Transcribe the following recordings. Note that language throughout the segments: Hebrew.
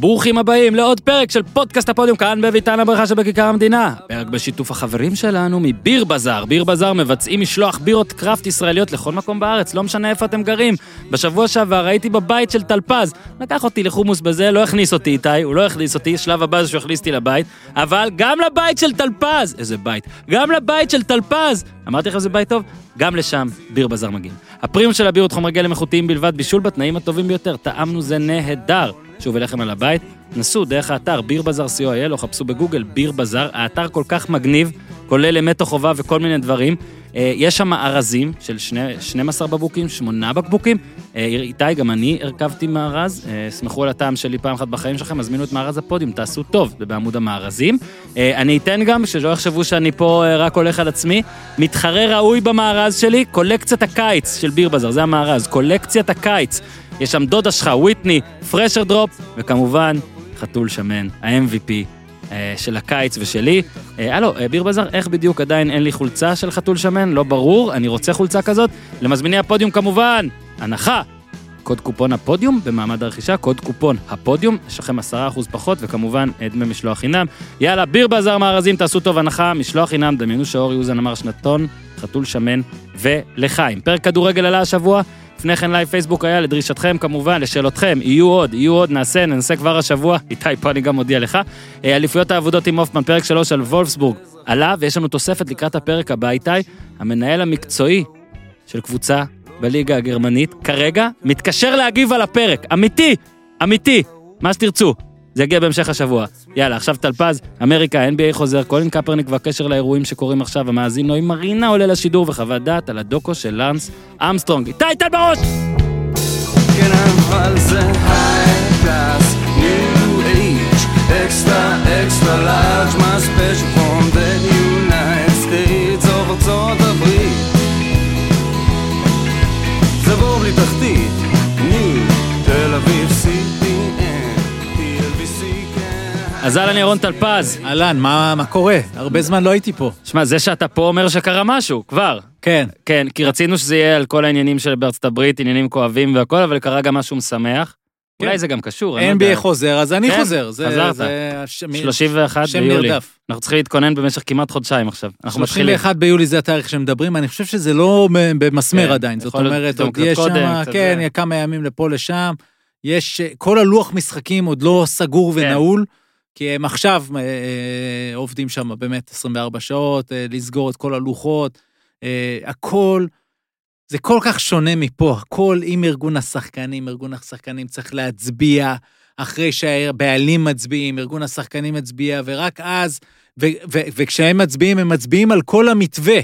ברוכים הבאים לעוד פרק של פודקאסט הפודיום כאן בביתן הברכה שבכיכר המדינה. פרק בשיתוף החברים שלנו מביר בזאר. ביר בזאר מבצעים משלוח בירות קראפט ישראליות לכל מקום בארץ, לא משנה איפה אתם גרים. בשבוע שעבר הייתי בבית של טלפז, לקח אותי לחומוס בזה, לא הכניס אותי איתי, הוא לא הכניס אותי, שלב הבא זה שהוא הכניס אותי לבית, אבל גם לבית של טלפז, איזה בית, גם לבית של טלפז, אמרתי לכם זה בית טוב? גם לשם ביר בזאר מגיעים. הפרימיום של הבירות חומרי גלם איכותיים בלבד, בישול בתנאים הטובים ביותר, טעמנו זה נהדר. שוב אליכם על הבית, נסו דרך האתר ביר בזאר co.il או חפשו בגוגל ביר בזאר, האתר כל כך מגניב, כולל אמת או חובה וכל מיני דברים. אה, יש שם ארזים של שני, 12 בקבוקים, 8 בקבוקים. אה, איתי, גם אני הרכבתי מארז, אה, סמכו על הטעם שלי פעם אחת בחיים שלכם, הזמינו את מארז הפודיום, תעשו טוב, זה בעמוד המארזים. אני אתן גם, שלא יחשבו שאני פה רק הולך על עצמי, מתחרה ראוי במארז שלי, קולקציית הקיץ של ביר בזאר, זה המארז, קולקציית הקיץ. יש שם דודה שלך, וויטני, Pressure Drop, וכמובן, חתול שמן, ה-MVP אה, של הקיץ ושלי. אה, הלו, אה, ביר בזאר, איך בדיוק עדיין אין לי חולצה של חתול שמן? לא ברור, אני רוצה חולצה כזאת. למזמיני הפודיום כמובן, הנחה. קוד קופון הפודיום במעמד הרכישה, קוד קופון הפודיום, יש לכם 10% פחות, וכמובן דמי משלוח חינם. יאללה, ביר בזאר מארזים, תעשו טוב הנחה, משלוח חינם, דמיינו שאור יוזן אמר שנתון, חתול שמן ולחיים. פרק כדורגל עלה השבוע, לפני כן live פייסבוק היה לדרישתכם כמובן, לשאלותכם, יהיו עוד, יהיו עוד, נעשה, ננסה כבר השבוע, איתי, פה אני גם מודיע לך. אה, אליפויות האבודות עם הופמן, פרק 3 על וולפסבורג, עלה, ויש לנו תוספת לקראת הפרק הבא, איתי, המנהל המקצועי של קבוצה בליגה הגרמנית, כרגע מתקשר להגיב על הפרק, אמיתי, אמיתי, מה שתרצו. זה יגיע בהמשך השבוע. יאללה, עכשיו טלפז, אמריקה, NBA חוזר, קולין קפרניק והקשר לאירועים שקורים עכשיו, המאזין נוי מרינה עולה לשידור וחוות דעת על הדוקו של לאנס אמסטרונג. איתי, תן בראש! כן, אבל זה high-class, new age, extra, extra large, אז אהלן ירון טלפז. אהלן, מה, מה קורה? הרבה זמן לא הייתי פה. שמע, זה שאתה פה אומר שקרה משהו, כבר. כן. כן, כי רצינו שזה יהיה על כל העניינים של בארצות הברית, עניינים כואבים והכל, אבל קרה גם משהו משמח. כן. אולי זה גם קשור, לא. NBA חוזר, אז אני כן, חוזר. זה, חזרת. זה השם, 31 שם ביולי. נרדף. אנחנו צריכים להתכונן במשך כמעט חודשיים עכשיו. אנחנו מתחילים. 31 ביולי זה התאריך שמדברים, אני חושב שזה לא במסמר כן, עדיין. זאת אומרת, עוד יש שם, כן, זה. כמה ימים לפה לשם. יש, כל הלוח משחקים עוד לא סגור כן. ונעול. כי הם עכשיו אה, אה, עובדים שם באמת 24 שעות, אה, לסגור את כל הלוחות, אה, הכל, זה כל כך שונה מפה, הכל עם ארגון השחקנים, ארגון השחקנים צריך להצביע, אחרי שהבעלים מצביעים, ארגון השחקנים מצביע, ורק אז, ו- ו- וכשהם מצביעים, הם מצביעים על כל המתווה,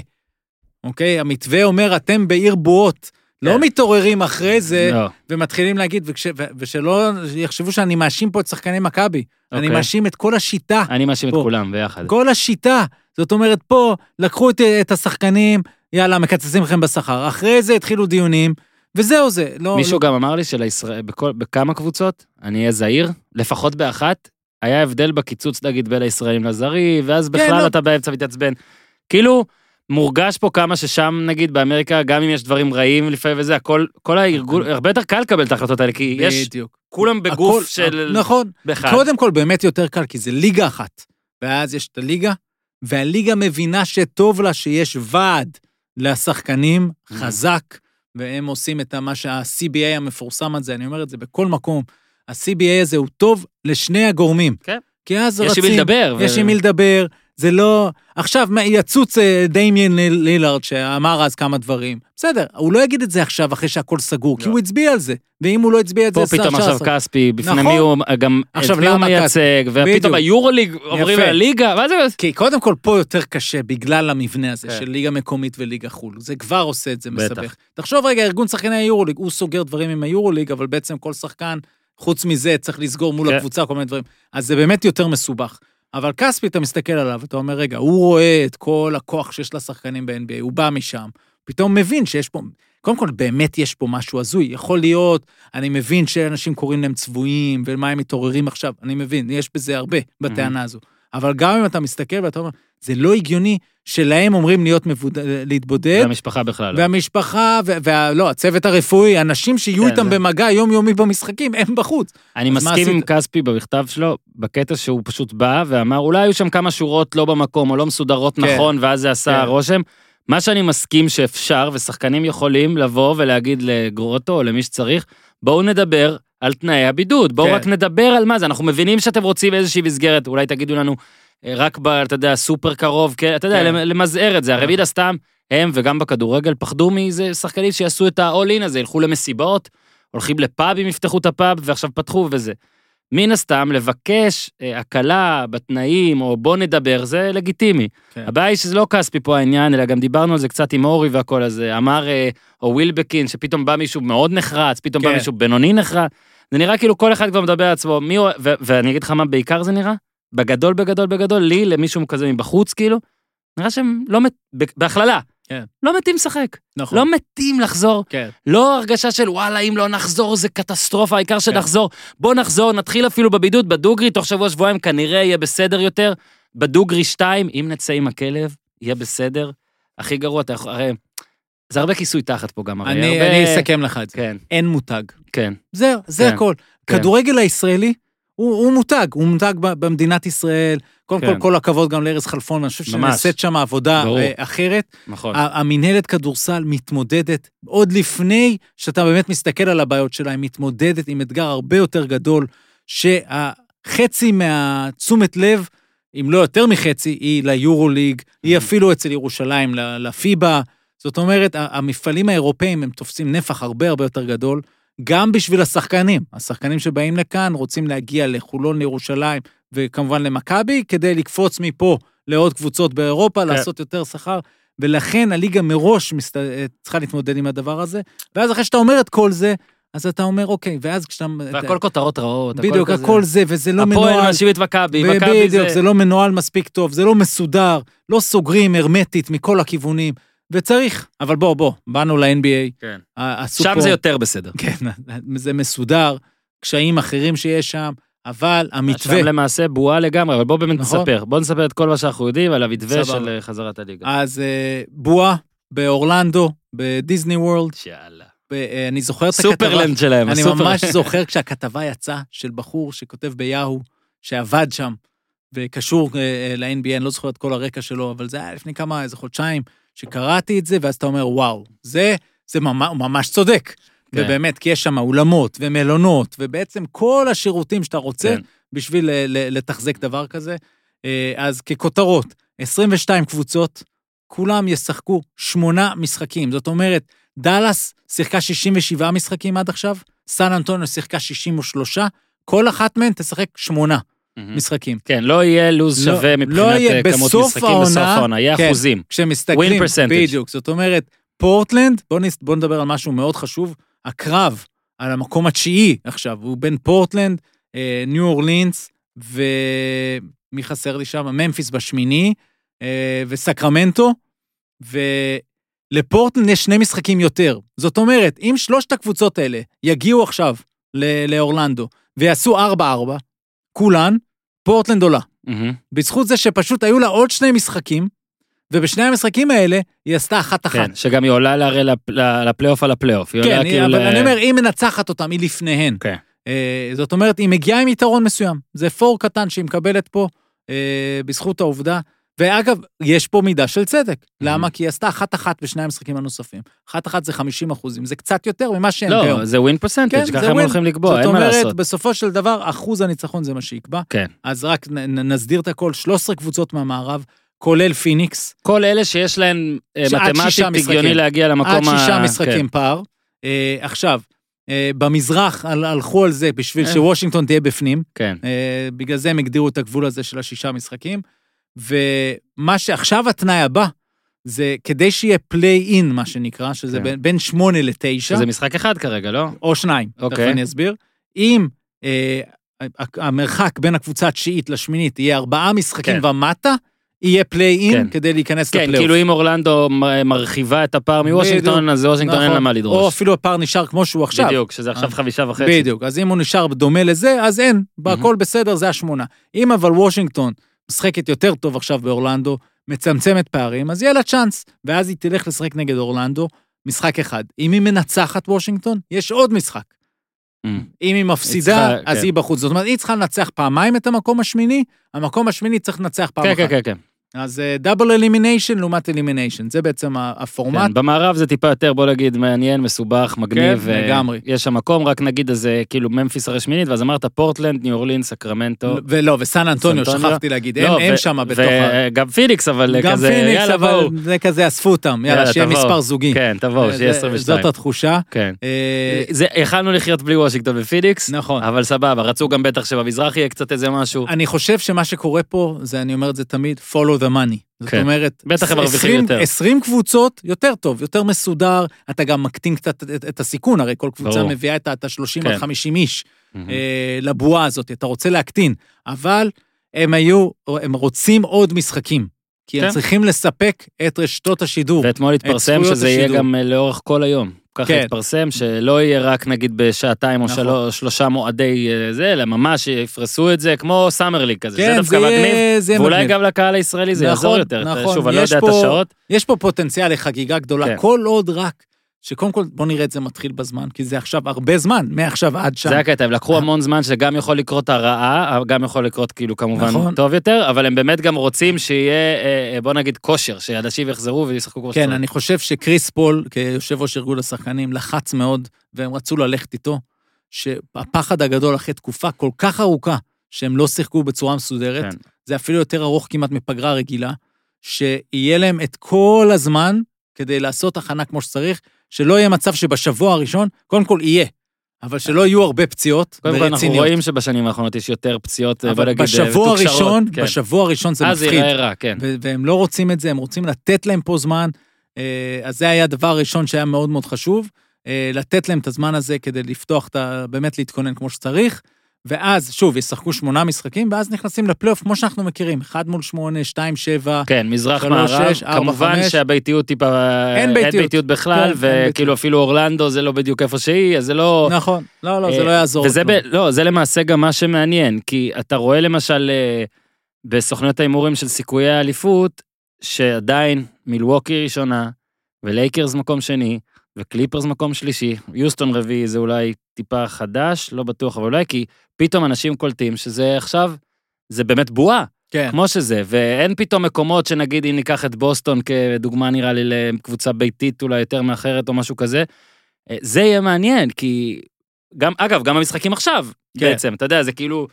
אוקיי? המתווה אומר, אתם בעיר בועות. לא כן. מתעוררים אחרי זה לא. ומתחילים להגיד, וכש, ו- ושלא יחשבו שאני מאשים פה את שחקני מכבי. אני אוקיי. מאשים את כל השיטה. אני מאשים את. כולם ביחד. כל השיטה. זאת אומרת, פה לקחו את, את השחקנים, יאללה, מקצצים לכם בשכר. אחרי זה התחילו דיונים, וזהו זה. לא, מישהו לא... גם אמר לי שבכמה קבוצות, אני אהיה זהיר, לפחות באחת, היה הבדל בקיצוץ נגיד בין הישראלים לזרים, ואז כן, בכלל לא. אתה באמצע מתעצבן. כאילו, מורגש פה כמה ששם נגיד באמריקה, גם אם יש דברים רעים לפעמים וזה, הכל, כל הארגון, הרבה יותר קל לקבל את ההחלטות האלה, כי יש בדיוק. כולם בגוף הכל- של... נכון. באחד. קודם כל, באמת יותר קל, כי זה ליגה אחת. ואז יש את הליגה, והליגה מבינה שטוב לה שיש ועד לשחקנים Mm. חזק, והם עושים את מה שה-CBA המפורסם הזה, אני אומר את זה בכל מקום. ה-CBA הזה הוא טוב לשני הגורמים. כן. כי אז יש רצים... עם מי לדבר. יש עם מי לדבר, זה לא... עכשיו, יצוץ אה, דמיין ליל- לילארד, שאמר אז כמה דברים. בסדר, הוא לא יגיד את זה עכשיו, אחרי שהכל סגור, כי לא. הוא הצביע על זה. ואם הוא לא הצביע על זה, פה פתאום עכשיו. כספי, בפני נכון. מי הוא גם, עכשיו, את מי הוא למה מייצג, ופתאום. היורוליג עוברים. לליגה, מה זה? כי קודם כל, פה יותר קשה בגלל המבנה הזה כן. של ליגה מקומית וליגה חו"ל. זה כבר עושה את זה. מסבך. תחשוב רגע, ארגון שחקני היורוליג, הוא סוגר דברים עם היורוליג, אבל בעצם כל שחקן, חוץ מזה, צריך לסגור מול כן. הקבוצה, כל מיני דברים. אז זה באמת יותר מסובך. אבל כספי, אתה מסתכל עליו, אתה אומר, רגע, הוא רואה את כל הכוח שיש לשחקנים ב-NBA, הוא בא משם, פתאום מבין שיש פה... קודם כל, באמת יש פה משהו הזוי. יכול להיות, אני מבין שאנשים קוראים להם צבועים, ומה הם מתעוררים עכשיו, אני מבין, יש בזה הרבה בטענה הזו. אבל גם אם אתה מסתכל ואתה אומר, זה לא הגיוני שלהם אומרים להיות מבוד... להתבודד, והמשפחה בכלל לא. והמשפחה, ו- וה... לא, הצוות הרפואי, אנשים שיהיו כן, איתם זה- במגע יומיומי במשחקים, הם בחוץ. אני מסכים עם? כספי במכתב שלו, בקטע שהוא פשוט בא ואמר, אולי היו שם כמה שורות לא במקום, או לא מסודרות כן. נכון, ואז זה עשה כן. רושם. מה שאני מסכים שאפשר, ושחקנים יכולים לבוא ולהגיד לגרוטו, או למי שצריך, בואו נדבר על תנאי הבידוד, בואו כן. רק נדבר על מה זה, אנחנו מבינים שאתם רוצים איזושהי מסגרת, אולי תגידו לנו, רק ב, אתה יודע, סופר קרוב, כן, אתה יודע, כן. למ- למזער את זה, הרי מן הסתם, הם וגם בכדורגל פחדו מאיזה שחקנים שיעשו את ה-all in הזה, ילכו למסיבות, הולכים לפאבים, יפתחו את הפאב, ועכשיו פתחו וזה. מן הסתם, לבקש אה, הקלה בתנאים, או בוא נדבר, זה לגיטימי. כן. הבעיה היא שזה לא כספי פה העניין, אלא גם דיברנו על זה קצת עם אורי והכל, אז אה, אמר, אה, או ווילבקין, שפתאום בא מישהו מאוד נחרץ, פתאום בא כן. מישהו בינוני נחרץ. זה נראה כאילו כל אחד כבר מדבר על עצמו, מי ו- ואני אגיד לך מה בעיקר זה נראה? בגדול, בגדול, בגדול, לי, למישהו כזה מבחוץ, כאילו, נראה שהם לא מת... בהכללה. כן. לא מתים לשחק. נכון. לא מתים לחזור. כן. לא הרגשה של וואלה, אם לא נחזור זה קטסטרופה, העיקר כן. שנחזור. בוא נחזור, נתחיל אפילו בבידוד, בדוגרי, תוך שבוע, שבועיים כנראה יהיה בסדר יותר. בדוגרי 2, אם נצא עם הכלב, יהיה בסדר. הכי גרוע, אתה יכול, הרי... זה הרבה כיסוי תחת פה גם, הרי אני, הרבה... אני אסכם לך את זה. כן, אין מותג. כן. זהו, זה כן, הכל. כן. כדורגל הישראלי הוא, הוא מותג, הוא מותג במדינת ישראל. קודם כן. כל, כל הכבוד גם לארז חלפון, אני חושב. שנעשית שם עבודה ברור. אה, אחרת. נכון. המינהלת כדורסל מתמודדת, עוד לפני שאתה באמת מסתכל על הבעיות שלה, היא מתמודדת עם אתגר הרבה יותר גדול, שהחצי מהתשומת לב, אם לא יותר מחצי, היא ליורוליג, היא אפילו אצל ירושלים, לפיבה. זאת אומרת, המפעלים האירופאים הם תופסים נפח הרבה הרבה יותר גדול, גם בשביל השחקנים. השחקנים שבאים לכאן רוצים להגיע לחולון, לירושלים, וכמובן למכבי, כדי לקפוץ מפה לעוד קבוצות באירופה, כן. לעשות יותר שכר. ולכן הליגה מראש מסת... צריכה להתמודד עם הדבר הזה, ואז אחרי שאתה אומר את כל זה, אז אתה אומר, אוקיי, ואז כשאתה... והכל כותרות רעות, הכל בדיוק, כזה. הכל זה, וזה לא מנוהל. הפועל מאשים את מכבי, מכבי זה... בדיוק, זה לא מנוהל מספיק טוב, זה לא מסודר, לא סוגרים הרמטית מכל הכיוונים, וצריך, אבל בוא, בוא, באנו ל-NBA, כן. עשו שם זה יותר בסדר. כן, זה מסודר, קשיים אחרים שיש שם, אבל המתווה, שם למעשה בועה לגמרי, אבל בוא באמת נכון. נספר. בוא נספר את כל מה שאנחנו יודעים על המתווה סבבה. של אה, חזרת הליגה. אז אה, בועה באורלנדו, בדיסני וורלד, יאללה. ב- אה, אני זוכר את הכתבה, סופרלנד שלהם, אני הסופרלנד. ממש זוכר כשהכתבה יצאה של בחור שכותב ביהו, שעבד שם, וקשור ל-NBA, אני לא זוכר את כל הרקע שלו, אבל זה היה לפני כמה, איזה חודשיים, שקראתי את זה, ואז אתה אומר, וואו, זה, זה ממש, ממש צודק. כן. ובאמת, כי יש שם אולמות ומלונות, ובעצם כל השירותים שאתה רוצה כן. בשביל לתחזק דבר כזה. אה, אז ככותרות, 22 קבוצות, כולם ישחקו שמונה משחקים. זאת אומרת, דאלאס שיחקה 67 משחקים עד עכשיו, סן אנטוניו שיחקה 63, כל אחת מהן תשחק שמונה. משחקים. כן, לא יהיה לו"ז לא- שווה לא מבחינת יהיה. אה, כמות בסוף משחקים בסוף העונה- העונה, יהיה כן. אחוזים. כשמסתכלים... בדיוק, זאת אומרת, פורטלנד, בואו בוא נדבר על משהו מאוד חשוב, הקרב על המקום התשיעי עכשיו, הוא בין פורטלנד, אה, ניו אורלינס, ומי חסר לי שם? ממפיס בשמיני, אה, וסקרמנטו, ולפורטלנד יש שני משחקים יותר. זאת אומרת, אם שלושת הקבוצות האלה יגיעו עכשיו ל- לאורלנדו ויעשו 4-4, כולן, פורטלנד עולה. מהמם. בזכות זה שפשוט היו לה עוד שני משחקים, ובשני המשחקים האלה היא עשתה אחת-אחת. כן, שגם היא עולה ל- לפלייאוף על הפלייאוף. כן, היא- כאילו אבל ל- אני אומר, היא מנצחת אותם, היא לפניהן. כן. אה, זאת אומרת, היא מגיעה עם יתרון מסוים. זה פור קטן שהיא מקבלת פה, אה, בזכות העובדה. ואגב, יש פה מידה של צדק. למה? כי היא עשתה אחת-אחת בשני המשחקים הנוספים. אחת-אחת זה 50 אחוזים, זה קצת יותר ממה שהם כיום. לא, זה win percentage, ככה הם. הולכים לקבוע, זאת אין מה אומרת, לעשות. בסופו של דבר, אחוז הניצחון זה מה שיקבע. כן. אז רק נ- נסדיר את הכל, 13 קבוצות מהמערב, כולל פיניקס, כל אלה שיש להם אה, מתמטית שישה הגיוני. להגיע למקום עד ה... שישה כן. משחקים פער. אה, עכשיו, אה, במזרח הל- הלכו על זה בשביל אה. שוושינגטון תהיה בפנים, כן, אה, בגלל זה הם הגדירו את הגבול הזה של השישה משחקים. ומה שעכשיו התנאי הבא, זה כדי שיהיה פליי אין, מה שנקרא, שזה כן. בין- בין שמונה לתשע, שזה משחק אחד כרגע, לא? או שניים, תכף אוקיי. אני אסביר. אם אה, המרחק בין הקבוצה התשיעית לשמינית יהיה ארבעה משחקים כן. ומטה, יהיה פליי אין כן. כדי להיכנס כן, לפלייאוף. כאילו אם אורלנדו מרחיבה את הפער מוושינגטון, אז וושינגטון אין לה מה או לדרוש. אפילו הפער נשאר כמו שהוא עכשיו. בדיוק, שזה עכשיו אה. חמישה וחצי. בדיוק, אז אם הוא נשאר דומה לזה, אז אין, הכל בסדר, זה השמונה. אם אבל וושינגטון משחקת יותר טוב עכשיו באורלנדו, מצמצמת פערים, אז יהיה לה צ'אנס, ואז היא תלך לשחק נגד אורלנדו, משחק אחד. אם היא מנצחת וושינגטון, יש עוד משחק. Mm. אם היא מפסידה, צריכה- אז כן. היא בחוץ. זאת אומרת, היא צריכה לנצח פעמיים את המקום השמיני, המקום השמיני צריך לנצח פעם כן, אחת. כן, כן, כן. אז double elimination לעומת elimination, זה בעצם הפורמט. כן, במערב זה טיפה יותר, בוא נגיד, מעניין, מסובך, מגניב. כן, לגמרי. יש שם מקום, רק נגיד איזה, כאילו, ממפיס הרי שמינית, ואז אמרת פורטלנד, ניו אורלינס, סקרמנטו. ולא, וסן אנטוניו. שכחתי להגיד, לא, הם שם בתוך ה... וגם פיניקס, אבל גם כזה, פיניקס, יאללה, אבל בואו. זה כזה, אספו אותם, יאללה, יאללה, שיהיה. מספר זוגי. כן, תבואו, זה- שיהיה 22. זאת התחושה. כן. אה, זה, יכלנו לחיות בלי וושינגטון ופיניקס, נכון. אבל סבבה, רצו גם בטח שבמזרח יהיה קצת איזה משהו. אני חושב שמה שקורה פה, זה, אני אומר את זה תמיד, follow the money. זאת כן. אומרת, בטח הם מרוויחים 20 יותר. 20 קבוצות, יותר טוב, יותר מסודר, אתה גם מקטין קצת את, את, הסיכון, הרי כל קבוצה ברור. מביאה את ה-30 כן. עד 50 איש. אה, לבועה הזאת, אתה רוצה להקטין, אבל הם היו, הם רוצים עוד משחקים, כי הם כן. צריכים לספק את רשתות השידור. ואתמול התפרסם שזה יהיה השידור. גם אה, לאורך כל היום. ככה כן. התפרסם, שלא יהיה רק נגיד בשעתיים או נכון. שלוש, שלושה מועדי אה, זה, אלא ממש יפרסו את זה כמו סאמר ליג כזה, זה כן, דווקא זה מגניב. יהיה זה ואולי מגניב. גם לקהל הישראלי זה יעזור נכון, יותר. נכון. שוב, אני לא יודע את פה- השעות. יש פה פוטנציאל לחגיגה גדולה, כן. כל עוד רק, שקודם כל, בוא נראה את זה מתחיל בזמן, כי זה עכשיו הרבה זמן, מעכשיו עד שם. זה הקטע, הם לקחו המון זמן שגם יכול לקרות הרעה, גם יכול לקרות כאילו כמובן נכון. טוב יותר, אבל הם באמת גם רוצים שיהיה, אה, אה, בוא נגיד, כושר, שאנשים יחזרו וישחקו כמו כן, שצריך. אני חושב שקריס פול, כיושב ראש ארגון השחקנים, לחץ מאוד, והם רצו ללכת איתו, שהפחד הגדול אחרי תקופה כל כך ארוכה, שהם לא שיחקו בצורה מסודרת, כן. זה אפילו יותר ארוך כמעט מפגרה רגילה, שיהיה להם את כל הזמן כדי לעשות הכנה כמו שצריך, שלא יהיה מצב שבשבוע הראשון, קודם כל יהיה, אבל שלא יהיו הרבה פציעות קודם כל אנחנו. רואים שבשנים האחרונות יש יותר פציעות, אה, בוא נגיד, אה, בשבוע. הראשון, כן. בשבוע הראשון זה אז מפחיד. ייראה רע, כן. והם לא רוצים את זה, הם רוצים לתת להם פה זמן. אה, אז זה היה הדבר הראשון שהיה מאוד מאוד חשוב, לתת להם את הזמן הזה כדי לפתוח את ה... באמת להתכונן כמו שצריך. ואז, שוב, ישחקו שמונה משחקים, ואז נכנסים לפלייאוף כמו שאנחנו מכירים, אחד מול שמונה, שתיים, שבע. כן, מזרח מערב, שש, ארבע, כמובן חמש. שהביתיות טיפה, אין ביתיות. בכלל, כן, אין וכאילו אפילו אורלנדו זה לא בדיוק איפה שהיא, אז זה לא... נכון, לא, לא, זה לא אה, יעזור. וזה ב... לא, זה למעשה גם מה שמעניין, כי אתה רואה למשל אה, בסוכניות ההימורים של סיכויי האליפות, שעדיין מילווקי ראשונה, ולייקרס מקום שני, וקליפרס מקום שלישי, יוסטון רביעי זה אולי טיפה חדש, לא בטוח, אבל אולי כי פתאום אנשים קולטים שזה עכשיו, זה באמת בועה. כן, כמו שזה, ואין פתאום מקומות שנגיד אם ניקח את בוסטון כדוגמה נראה לי לקבוצה ביתית אולי יותר מאחרת או משהו כזה, אה, זה יהיה מעניין, כי גם, אגב, גם המשחקים עכשיו, כן. בעצם, אתה יודע, זה כאילו,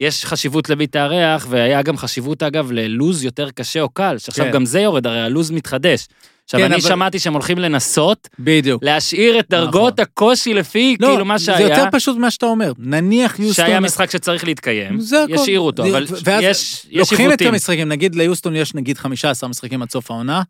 יש חשיבות לביא תארח, והיה גם חשיבות אגב ללוז יותר קשה או קל, שעכשיו כן. גם זה יורד, הרי הלוז מתחדש. עכשיו, כן, אני אבל- שמעתי שהם הולכים לנסות בדיוק. להשאיר את דרגות נכון. הקושי לפי לא, כאילו מה זה שהיה, יותר פשוט ממה שאתה אומר. נניח יוסטון... שהיה משחק שצריך להתקיים, זה. ישאירו אותו, זה- אבל ואז יש יש לוקחים את עיוותים. המשחקים, נגיד ליוסטון יש נגיד 15 משחקים עד סוף העונה,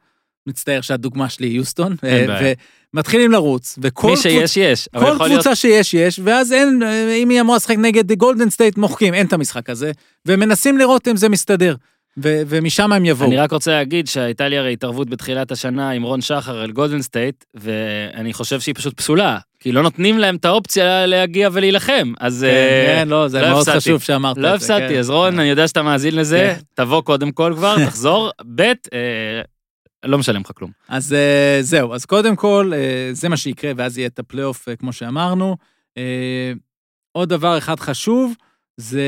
מצטער שהדוגמה שלי היא יוסטון, אה. ומתחילים לרוץ, וכל מי קבוצ- שיש, יש. אבל כל יכול להיות- קבוצה שיש, יש, ואז אין, אה, אם היא אמורה לשחק נגד גולדן סטייט, מוחקים, אין את המשחק הזה, ומנסים לראות אם זה מסתדר, ו- ומשם הם יבואו. אני רק רוצה להגיד שהייתה לי הרי התערבות בתחילת השנה עם רון שחר על גולדן סטייט, ואני חושב שהיא פשוט פסולה, כי לא נותנים להם את האופציה להגיע ולהילחם, אז כן, אה, כן, לא, זה לא מאוד הפסדתי. חשוב שאמרת לא את זה. הפסדתי, כן. אז רון, אני יודע שאתה מאזין לזה, כן. תבוא קודם כל כבר, תחזור, ב', אה, לא משלם לך כלום. אז אה, זהו, אז קודם כל, אה, זה מה שיקרה, ואז יהיה את הפלייאוף, אה, כמו שאמרנו. אה, עוד דבר אחד חשוב, זה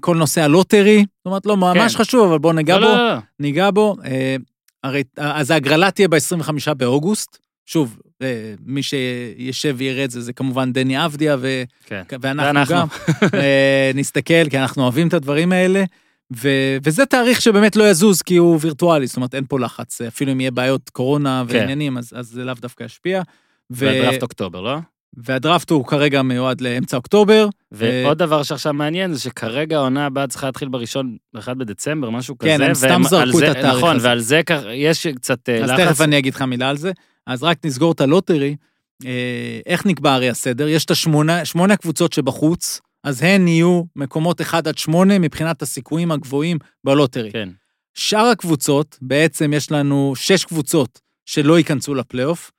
כל נושא ה lottery, זאת אומרת, לא ממש כן. חשוב, אבל בואו ניגע לא, בו. לא, לא. ניגע בו. אה, הרי, אז ההגרלה תהיה ב-25 באוגוסט. שוב, אה, מי שישב ויראה את זה, זה כמובן דני אבדיה, ו... כן. ואנחנו, ואנחנו. גם אה, נסתכל, כי אנחנו אוהבים את הדברים האלה. ו... וזה תאריך שבאמת לא יזוז, כי הוא וירטואלי, זאת אומרת, אין פה לחץ. אפילו אם יהיה בעיות קורונה כן. ועניינים, אז, אז זה לאו דווקא ישפיע. ו... והדראפט אוקטובר, לא? והדראפט הוא כרגע מיועד לאמצע אוקטובר. ועוד דבר שעכשיו מעניין זה שכרגע העונה הבאה צריכה להתחיל בראשון, ב-1 בדצמבר, משהו כזה. כן, הם סתם זרקו את התאריך נכון, הזה. ועל זה כ- יש קצת אה, אז לחץ. תכף אני אגיד לך מילה על זה. אז רק נסגור את הלוטרי. אה, איך נקבע הרי הסדר? יש את השמונה, שמונה הקבוצות שבחוץ, אז הן יהיו מקומות 1 עד 8 מבחינת הסיכויים הגבוהים ב lottery. כן, שאר הקבוצות, בעצם יש לנו שש קבוצות שלא ייכנסו לפלייאוף.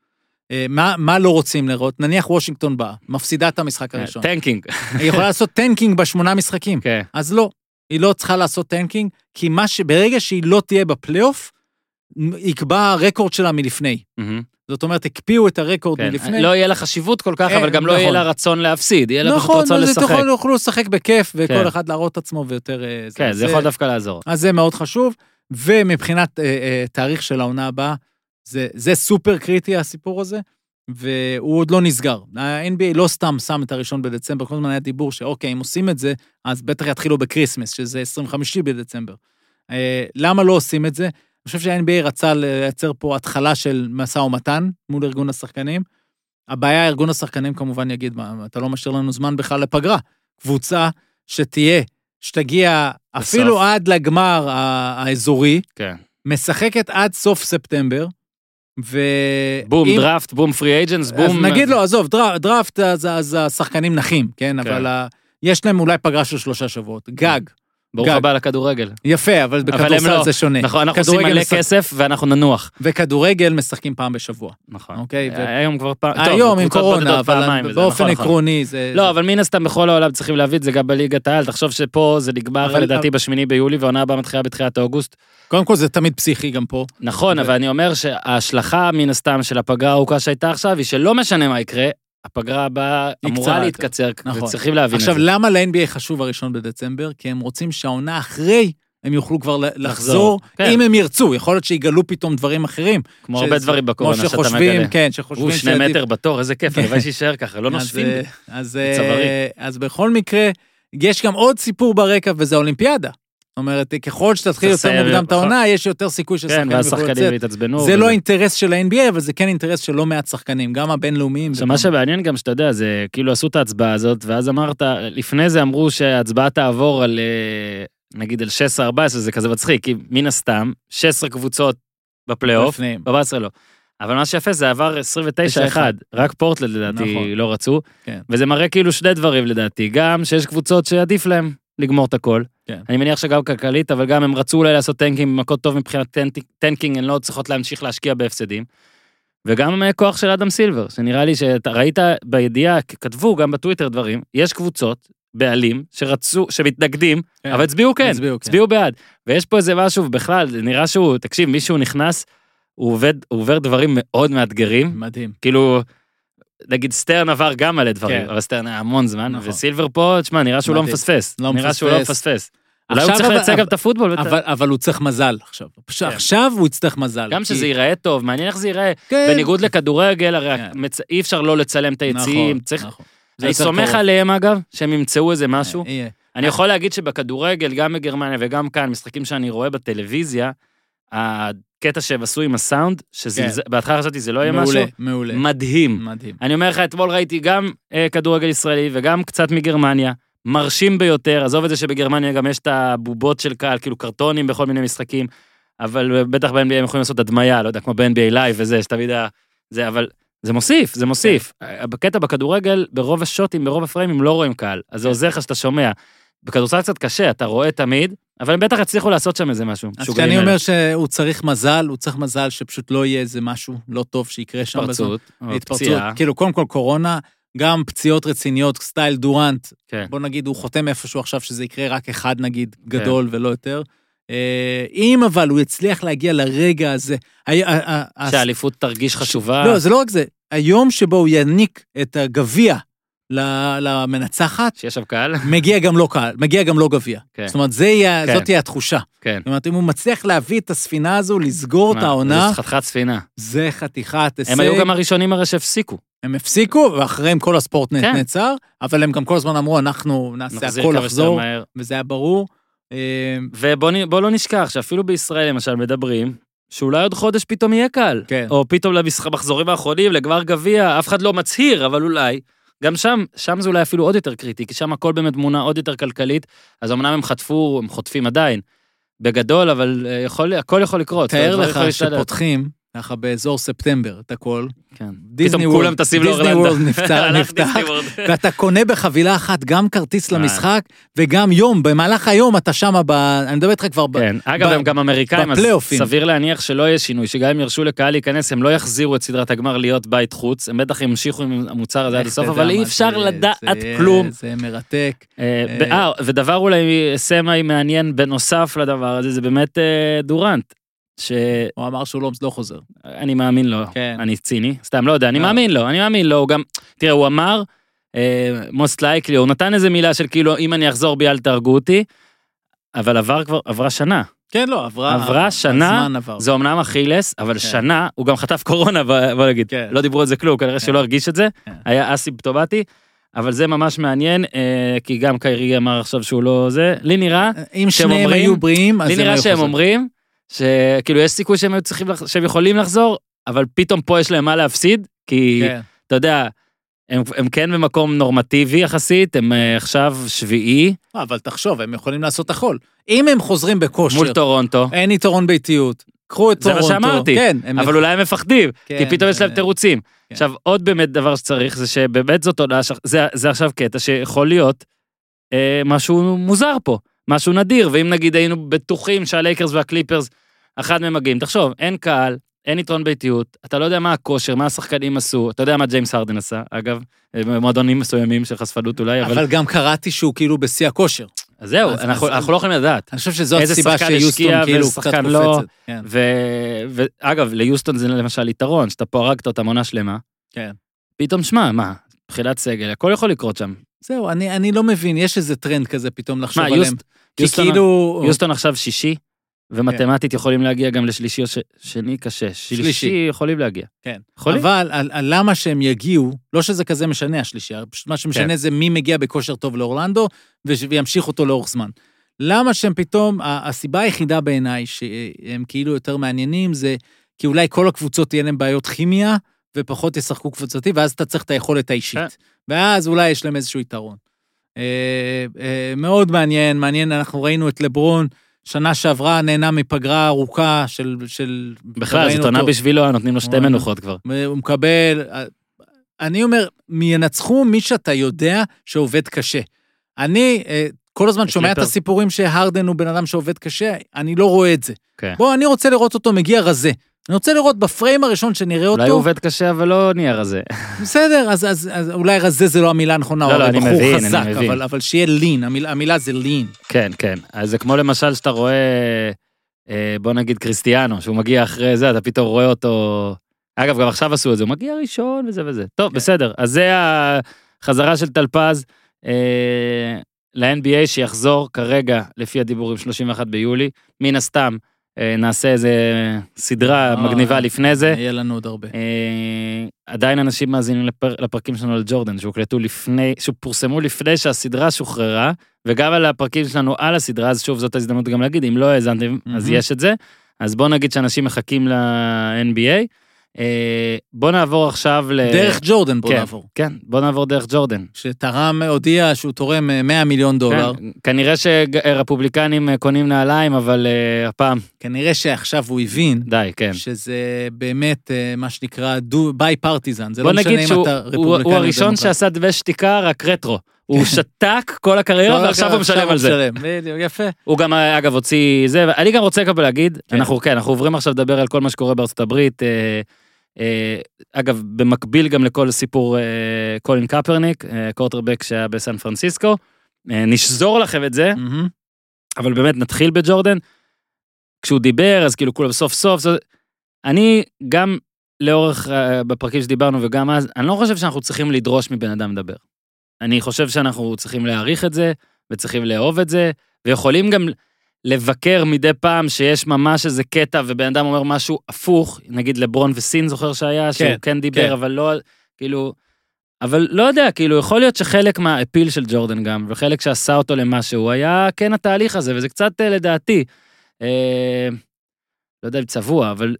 אה, מה, מה לא רוצים לראות? נניח וושינגטון באה, מפסידה את המשחק הראשון. tanking. היא יכולה לעשות tanking בשמונה משחקים. כן. אז לא. היא לא צריכה לעשות tanking, כי מה ש... ברגע שהיא לא תהיה בפלייאוף, יקבע ה record שלה מלפני. זאת אומרת, הקפיאו את ה record כן, מלפני. לא יהיה לה חשיבות כל כך, אה, אבל גם לא יהיה נכון. לה רצון להפסיד, יהיה לה פשוט נכון, רצון אז לשחק. יוכלו- יוכלו לשחק בכיף, וכל כן. אחד להראות את עצמו ויותר... אה, כן, זה יכול דווקא לעזור. אז זה מאוד חשוב, ומבחינת אה, אה, תאריך של העונה הבאה, זה, זה סופר קריטי הסיפור הזה, והוא עוד לא נסגר. ה-NBA לא סתם שם את הראשון בדצמבר, כל הזמן היה דיבור שאוקיי, אם עושים את זה, אז בטח יתחילו ב Christmas, שזה 25 בדצמבר. אה, למה לא עושים את זה? אני חושב שה-NBA רצה לייצר פה התחלה של משא ומתן מול ארגון השחקנים. הבעיה, ארגון השחקנים כמובן יגיד, מה, אתה לא משאיר לנו זמן בכלל לפגרה. קבוצה שתהיה, שתגיע אפילו עד לגמר האזורי, כן. משחקת עד סוף ספטמבר, ו... בום, אם- דראפט, בום, פרי אייג'נס, אז בום... נגיד לו, עזוב, דר, דראפט, אז, אז השחקנים נחים, כן? כן. אבל ה- יש להם אולי פגרה של שלושה שבועות, גג. ברוך. הבא לכדורגל. יפה, אבל בכדורסל לא. זה שונה. נכון, אנחנו עושים מלא משחק- כסף ואנחנו ננוח. וכדורגל משחקים פעם בשבוע. נכון. אוקיי, ו- היום כבר פעם... טוב, היום עם קורונה, אבל פעמיים באופן נכון, נכון. עקרוני זה... לא, אבל מן הסתם בכל העולם צריכים להביא את זה גם בליגת העל. תחשוב שפה זה נגמר אבל- לדעתי בשמיני ביולי, והעונה הבאה מתחילה בתחילת אוגוסט. קודם כל זה תמיד פסיכי גם פה. נכון, ו- אבל אני אומר שההשלכה מן הסתם של הפגרה הארוכה שהייתה עכשיו, היא שלא משנה מה יקרה, הפגרה הבאה אמורה להתקצר, נכון. וצריכים להבין את עכשיו, זה. למה ל-NBA חשוב הראשון בדצמבר? כי הם רוצים שהעונה אחרי, הם יוכלו כבר ל- לחזור, כן. אם הם ירצו. יכול להיות שיגלו פתאום דברים אחרים. כמו ש- הרבה דברים בקורונה כמו שאתה שחושבים, מגלה. כן, שחושבים הוא שני שעדיף- מטר בתור, איזה כיף, כן. הלוואי שיישאר ככה, לא אז, נושפים. אה, אז, אה. אז בכל מקרה, יש גם עוד סיפור ברקע, וזה האולימפיאדה. זאת אומרת, ככל שתתחיל יותר מוקדם את נכון. העונה, יש יותר סיכוי כן, ששחקנים יוכלו והשחקנים לצאת. יתעצבנו. זה לא. אינטרס של ה-NBA, אבל זה כן אינטרס של לא מעט שחקנים, גם הבינלאומיים. עכשיו, מה שמעניין גם שאתה יודע, זה כאילו עשו את ההצבעה הזאת, ואז אמרת, לפני זה אמרו שההצבעה תעבור על, אה, נגיד על 16-14, זה כזה מצחיק, כי מן הסתם, 16 קבוצות בפלייאוף, בפנים. ב-14 לא. אבל מה שיפה זה עבר 29-1, רק פורטלנד לדעתי נכון. לא רצו, כן. וזה מראה כאילו שני דברים לדעתי, גם שיש קבוצות שעדיף להם לגמור את הכל. כן. אני מניח שגם כלכלית, אבל גם הם רצו אולי לעשות tanking במקום טוב מבחינת tank- tanking, הן לא צריכות להמשיך להשקיע בהפסדים. וגם אה, כוח של אדם סילבר, שנראה לי שאתה ראית בידיעה, כתבו גם בטוויטר דברים, יש קבוצות, בעלים, שרצו, שמתנגדים, כן. אבל הצביעו כן, הצביעו, כן. הצביעו בעד. ויש פה איזה משהו, ובכלל, זה נראה שהוא, תקשיב, מישהו נכנס, הוא עובד, הוא עובר דברים מאוד מאתגרים, מדהים. כאילו, נגיד סטרן עבר גם מלא דברים, כן. אבל סטרן היה המון זמן, נכון. וסילבר פה, תשמע, נראה שהוא לא מדהים. מפספס, לא נראה שהוא לא מפספס. אולי הוא צריך לייצג גם את הפוטבול, אבל, אבל הוא צריך מזל עכשיו. פש- עכשיו הוא יצטרך מזל. גם כי- שזה ייראה טוב, מעניין איך זה ייראה. כן. בניגוד לכדורגל, הרי כן. המצ- אי אפשר לא לצלם את היציעים, נכון, צריך... נכון. אני סומך קרוב. עליהם אגב, שהם ימצאו איזה משהו. יהיה. אני יכול להגיד שבכדורגל, גם בגרמניה וגם כאן, משחקים שאני רואה בטלוויזיה, הקטע שהם עשו עם הסאונד, שבהתחלה חשבתי זה לא יהיה משהו, מעולה, מעולה. מדהים. מדהים. אני אומר לך, אתמול ראיתי גם אה, כדורגל ישראלי וגם קצת מגרמניה, מרשים ביותר, עזוב את זה שבגרמניה גם יש את הבובות של קהל, כאילו קרטונים בכל מיני משחקים, אבל בטח ב-NBA הם יכולים לעשות הדמיה, לא יודע, כמו ב- NBA Live וזה, שתמיד ה... זה, אבל זה מוסיף, זה מוסיף. כן. בקטע בכדורגל, ברוב השוטים, ברוב הפריימים לא רואים קהל, אז זה עוזר לך שאתה שומע. בכדורסל קצת קשה, אתה רואה תמיד, אבל הם בטח יצליחו לעשות שם איזה משהו. אז כשאני. אומר שהוא צריך מזל, הוא צריך מזל שפשוט לא יהיה איזה משהו לא טוב שיקרה שם. התפרצות, פציעה. כאילו קודם כל קורונה, גם פציעות רציניות, סטייל דורנט, כן. בוא נגיד הוא חותם איפשהו עכשיו שזה יקרה רק אחד נגיד כן. גדול ולא יותר. אה, אם אבל הוא יצליח להגיע לרגע הזה, שהאליפות תרגיש חשובה. לא, זה לא רק זה, היום שבו הוא יעניק את הגביע למנצחת, שיש שם קהל. מגיע גם לא קהל, מגיע גם לא גביע. כן. זאת אומרת, זה יהיה, כן. זאת תהיה התחושה. כן. זאת אומרת, אם הוא מצליח להביא את הספינה הזו, לסגור את מה, העונה, זה חתיכת ספינה. זה חתיכת הישג. הם היו גם הראשונים הרי שהפסיקו. הם הפסיקו, ואחריהם כל הספורט כן. נעצר, אבל הם גם כל הזמן אמרו, אנחנו נעשה הכל לחזור. וזה היה ברור. אה, ובוא לא נשכח שאפילו בישראל למשל מדברים, שאולי עוד חודש פתאום יהיה קל. כן. או פתאום למחזורים האחרונים, לגמר גביע, אף אחד לא מצהיר, אבל אולי. גם שם, שם זה אולי אפילו עוד יותר קריטי, כי שם הכל באמת תמונה עוד יותר כלכלית, אז אמנם הם חטפו, הם חוטפים עדיין, בגדול, אבל אה, יכול, הכל יכול לקרות. תאר לך. שפותחים ככה באזור ספטמבר, את הכל. כן. דיסני פתאום כולם טסים דיסני לאורלנדו. וורלד נפתח- נפתח, דיסני. ואתה קונה בחבילה אחת גם כרטיס אה. למשחק, וגם יום, במהלך היום אתה שמה ב... אני מדבר איתך כבר ב... כן, אגב, ב- הם גם אמריקאים, אז. סביר להניח שלא יהיה שינוי, שגם אם ירשו לקהל להיכנס, הם לא יחזירו את סדרת הגמר להיות בית חוץ, הם בטח ימשיכו עם המוצר הזה עד הסוף, אבל אי אפשר זה- לדעת זה- כלום. זה מרתק. אה, ב- אה, ודבר אולי סמי מעניין בנוסף לדבר הזה, זה באמת אה, דורנט, שאני הוא אמר שהוא לא- לא חוזר. מאמין לו, כן. אני ציני, סתם לא יודע, אני לא. מאמין לו, אני מאמין לו, הוא גם, תראה, הוא אמר, מוסט לייקלי, הוא נתן איזה מילה של כאילו, אם אני אחזור בי אל תהרגו אותי, אבל עבר כבר, עברה שנה. כן, לא, עברה... עברה שנה, הזמן עבר. זה אמנם אכילס, אבל כן. שנה, הוא גם חטף קורונה, בוא נגיד. כן. לא דיברו על זה כלום, כנראה כן. שלא הרגיש את זה, כן. היה אסימפטומטי, אבל זה ממש מעניין, אה, כי גם קיירי אמר עכשיו שהוא לא זה, לי נראה, אם שניהם היו בריאים, אז לי נראה שהם חוזרים. אומרים, שכאילו יש סיכוי שהם היו צריכים, לח- שהם יכולים לחזור, אבל פתאום פה יש להם מה להפסיד, כי כן. אתה יודע, הם, הם כן במקום נורמטיבי יחסית, הם אה, עכשיו שביעי, אה, אבל תחשוב, הם יכולים לעשות הכל. אם הם חוזרים בכושר, מול טורונטו, אין יתרון ביתיות, קחו את זה מה טורונטו. שאמרתי, כן, אבל אולי הם מפחדים, כן, כי פתאום יש להם זה- תירוצים. כן. עכשיו, עוד באמת דבר שצריך, זה שבאמת זאת עונה, זה, זה עכשיו קטע שיכול להיות אה, משהו מוזר פה, משהו נדיר, ואם נגיד היינו בטוחים שהלייקרס והקליפרס, אחד מהם מגיעים, תחשוב, אין קהל, אין יתרון ביתיות, אתה לא יודע מה הכושר, מה השחקנים עשו, אתה יודע מה ג'יימס הרדן עשה, אגב, במועדונים מסוימים של חשפנות אולי, אבל... אבל גם קראתי שהוא כאילו בשיא הכושר. אז זהו, אז- אנחנו אז- אנחנו לא יכולים לדעת. אני חושב שזו הסיבה שיוסטון כאילו קצת שחקן קופצת. לא. כן, ו- ואגב, ליוסטון זה למשל יתרון, שאתה פה הרגת אותם עונה שלמה, כן. פתאום שמע, מה, תחלואת סגל, הכל יכול לקרות שם. זהו, אני אני לא מבין, יש איזה טרנד כזה פתאום לחשוב מה, עליהם. יוסט- כי יוסטון- כאילו... יוסטון עכשיו שישי, ומתמטית יכולים להגיע גם לשלישי או ש- שני קשה. שלישי. שלישי יכולים להגיע. כן. יכולים? אבל על, על למה שהם יגיעו, לא שזה כזה משנה השלישי, פשוט מה שמשנה כן. זה מי מגיע בכושר טוב לאורלנדו וימשיך אותו לאורך זמן. למה שהם פתאום, הסיבה היחידה בעיניי שהם כאילו יותר מעניינים זה כי אולי כל הקבוצות תהיה להם בעיות כימיה ופחות ישחקו קבוצתי, ואז אתה צריך את היכולת האישית. כן. ואז אולי יש להם איזשהו יתרון. אה, אה, מאוד מעניין, מעניין, אנחנו ראינו את לברון, שנה שעברה נהנה מפגרה ארוכה של... של בכלל, זאת עונה. בשבילו, נותנים לו שתי וואלה. מנוחות כבר. הוא מקבל... אני אומר, ינצחו מי שאתה יודע שעובד קשה. אני אה, כל הזמן שומע את. הסיפורים שהרדן הוא בן אדם שעובד קשה, אני לא רואה את זה. כן. בוא, אני רוצה לראות אותו מגיע רזה. אני רוצה לראות בפריים הראשון שנראה אותו. אולי הוא עובד קשה, אבל לא נהיה רזה. בסדר, אז, אז, אז אולי רזה זה לא המילה הנכונה, לא, לא, אני מבין, אני חזק, מבין. אבל, אבל שיהיה לין, המילה, המילה זה לין. כן, כן. אז זה כמו למשל שאתה רואה, אה, בוא נגיד קריסטיאנו, שהוא מגיע אחרי זה, אתה פתאום רואה אותו... אגב, גם עכשיו עשו את זה, הוא מגיע ראשון וזה וזה. טוב, כן. בסדר. אז זה החזרה של טלפז אה, ל-NBA שיחזור כרגע, לפי הדיבורים, 31 ביולי. מן הסתם, נעשה איזה סדרה אה, מגניבה לפני זה. יהיה לנו עוד הרבה. אה, עדיין אנשים מאזינים לפר, לפרקים שלנו על ג'ורדן, שהוקלטו לפני, שפורסמו לפני שהסדרה שוחררה, וגם על הפרקים שלנו על הסדרה, אז שוב, זאת ההזדמנות גם להגיד, אם לא האזנתם, אז. יש את זה. אז בואו נגיד שאנשים מחכים ל-NBA. אה, בואו נעבור עכשיו ל... דרך ג'ורדן בוא כן, נעבור. כן, בואו נעבור דרך ג'ורדן. שתרם, הודיע שהוא תורם אה, 100 מיליון דולר. כן, כנראה שרפובליקנים אה, קונים נעליים, אבל אה, הפעם, כנראה שעכשיו הוא הבין די, כן. שזה באמת אה, מה שנקרא ביי פרטיזן, זה בוא לא משנה אם שהוא אתה הוא- רפובליקני הוא או הראשון דמוקרט. שעשה דבש שתיקה, רק רטרו. הוא שתק כל הקריירה, לא, ועכשיו הוא משלם על זה. בדיוק, יפה. הוא גם, אה, אגב, הוציא זה, ואני גם רוצה ככה להגיד, כן. אנחנו, כן, אנחנו עוברים עכשיו לדבר על כל מה שקורה בארצות הברית. אה, אגב, במקביל גם לכל סיפור אה, קולין קפרניק, אה, קורטרבק שהיה בסן פרנסיסקו. נשזור לכם את זה, מהמם. אבל באמת נתחיל בג'ורדן. כשהוא דיבר, אז כאילו כולם סוף סוף, זה... אני גם לאורך, בפרקים שדיברנו וגם אז, אני לא חושב שאנחנו צריכים לדרוש מבן אדם לדבר. אני חושב שאנחנו צריכים להעריך את זה, וצריכים לאהוב את זה, ויכולים גם לבקר מדי פעם שיש ממש איזה קטע ובן אדם אומר משהו הפוך, נגיד לברון וסין זוכר שהיה, שהוא כן דיבר, כן. אבל לא, כאילו, אבל לא יודע, כאילו, יכול להיות שחלק מהאפיל של ג'ורדן גם, וחלק שעשה אותו למשהו, היה כן התהליך הזה, וזה קצת אה, לדעתי, אה, לא יודע אם צבוע, אבל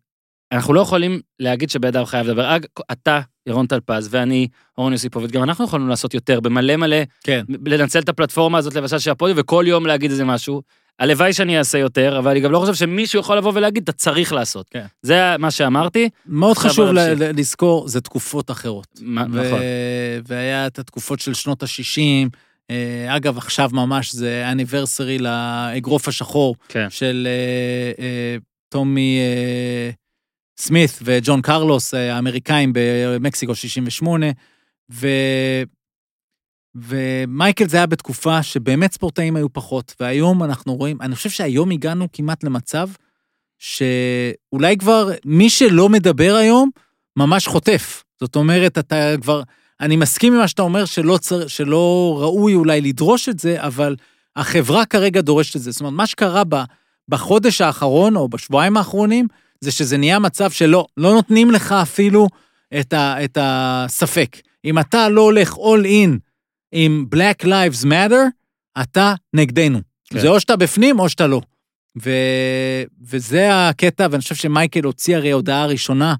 אנחנו לא יכולים להגיד שבן אדם חייב לדבר. אג, אתה, ירון טלפז, ואני, אורן יוסיפוביץ', גם אנחנו יכולנו לעשות יותר, במלא מלא, כן. לנצל את הפלטפורמה הזאת למשל של הפודיום, וכל יום להגיד איזה משהו. הלוואי שאני אעשה יותר, אבל אני גם לא חושב שמישהו יכול לבוא ולהגיד, אתה צריך לעשות. כן. זה מה שאמרתי. מאוד חשוב ל- לזכור, זה תקופות אחרות. מה- ו- נכון. והיה את התקופות של שנות ה-60. אגב, עכשיו ממש זה אניברסרי לאגרוף השחור כן. של אה, אה, טומי אה, סמית וג'ון קרלוס, אה, האמריקאים במקסיקו 68, ו... ומייקל זה היה בתקופה שבאמת ספורטאים היו פחות, והיום אנחנו רואים, אני חושב שהיום הגענו כמעט למצב שאולי כבר מי שלא מדבר היום, ממש חוטף. זאת אומרת, אתה כבר, אני מסכים עם מה שאתה אומר שלא, צר, שלא ראוי אולי לדרוש את זה, אבל החברה כרגע דורשת את זה. זאת אומרת, מה שקרה ב, בחודש האחרון או בשבועיים האחרונים, זה שזה נהיה מצב שלא, לא נותנים לך אפילו את, ה, את הספק. אם אתה לא הולך all in עם Black Lives Matter, אתה נגדנו. כן. כן. זה או שאתה בפנים או שאתה לא. ו... וזה הקטע, ואני חושב שמייקל הוציא הרי הודעה ראשונה,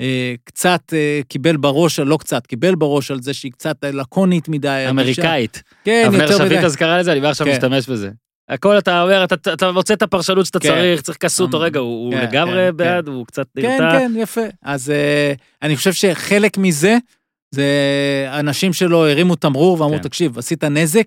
אה, קצת אה, קיבל בראש, לא קצת, קיבל בראש על זה שהיא קצת לקונית מדי. אמריקאית. כן, אבנר יותר מדי. שביט אז קרא לזה, אני כבר עכשיו כן. משתמש בזה. הכל אתה אומר, אתה- אתה מוצא את הפרשנות שאתה כן. צריך, צריך כסו אותו אמ, רגע, הוא הוא כן, לגמרי כן, בעד, הוא קצת כן, נרתע. כן, יפה. אז אה, אני חושב שחלק מזה, זה אנשים שלו הרימו תמרור ואמרו, כן. תקשיב, עשית נזק,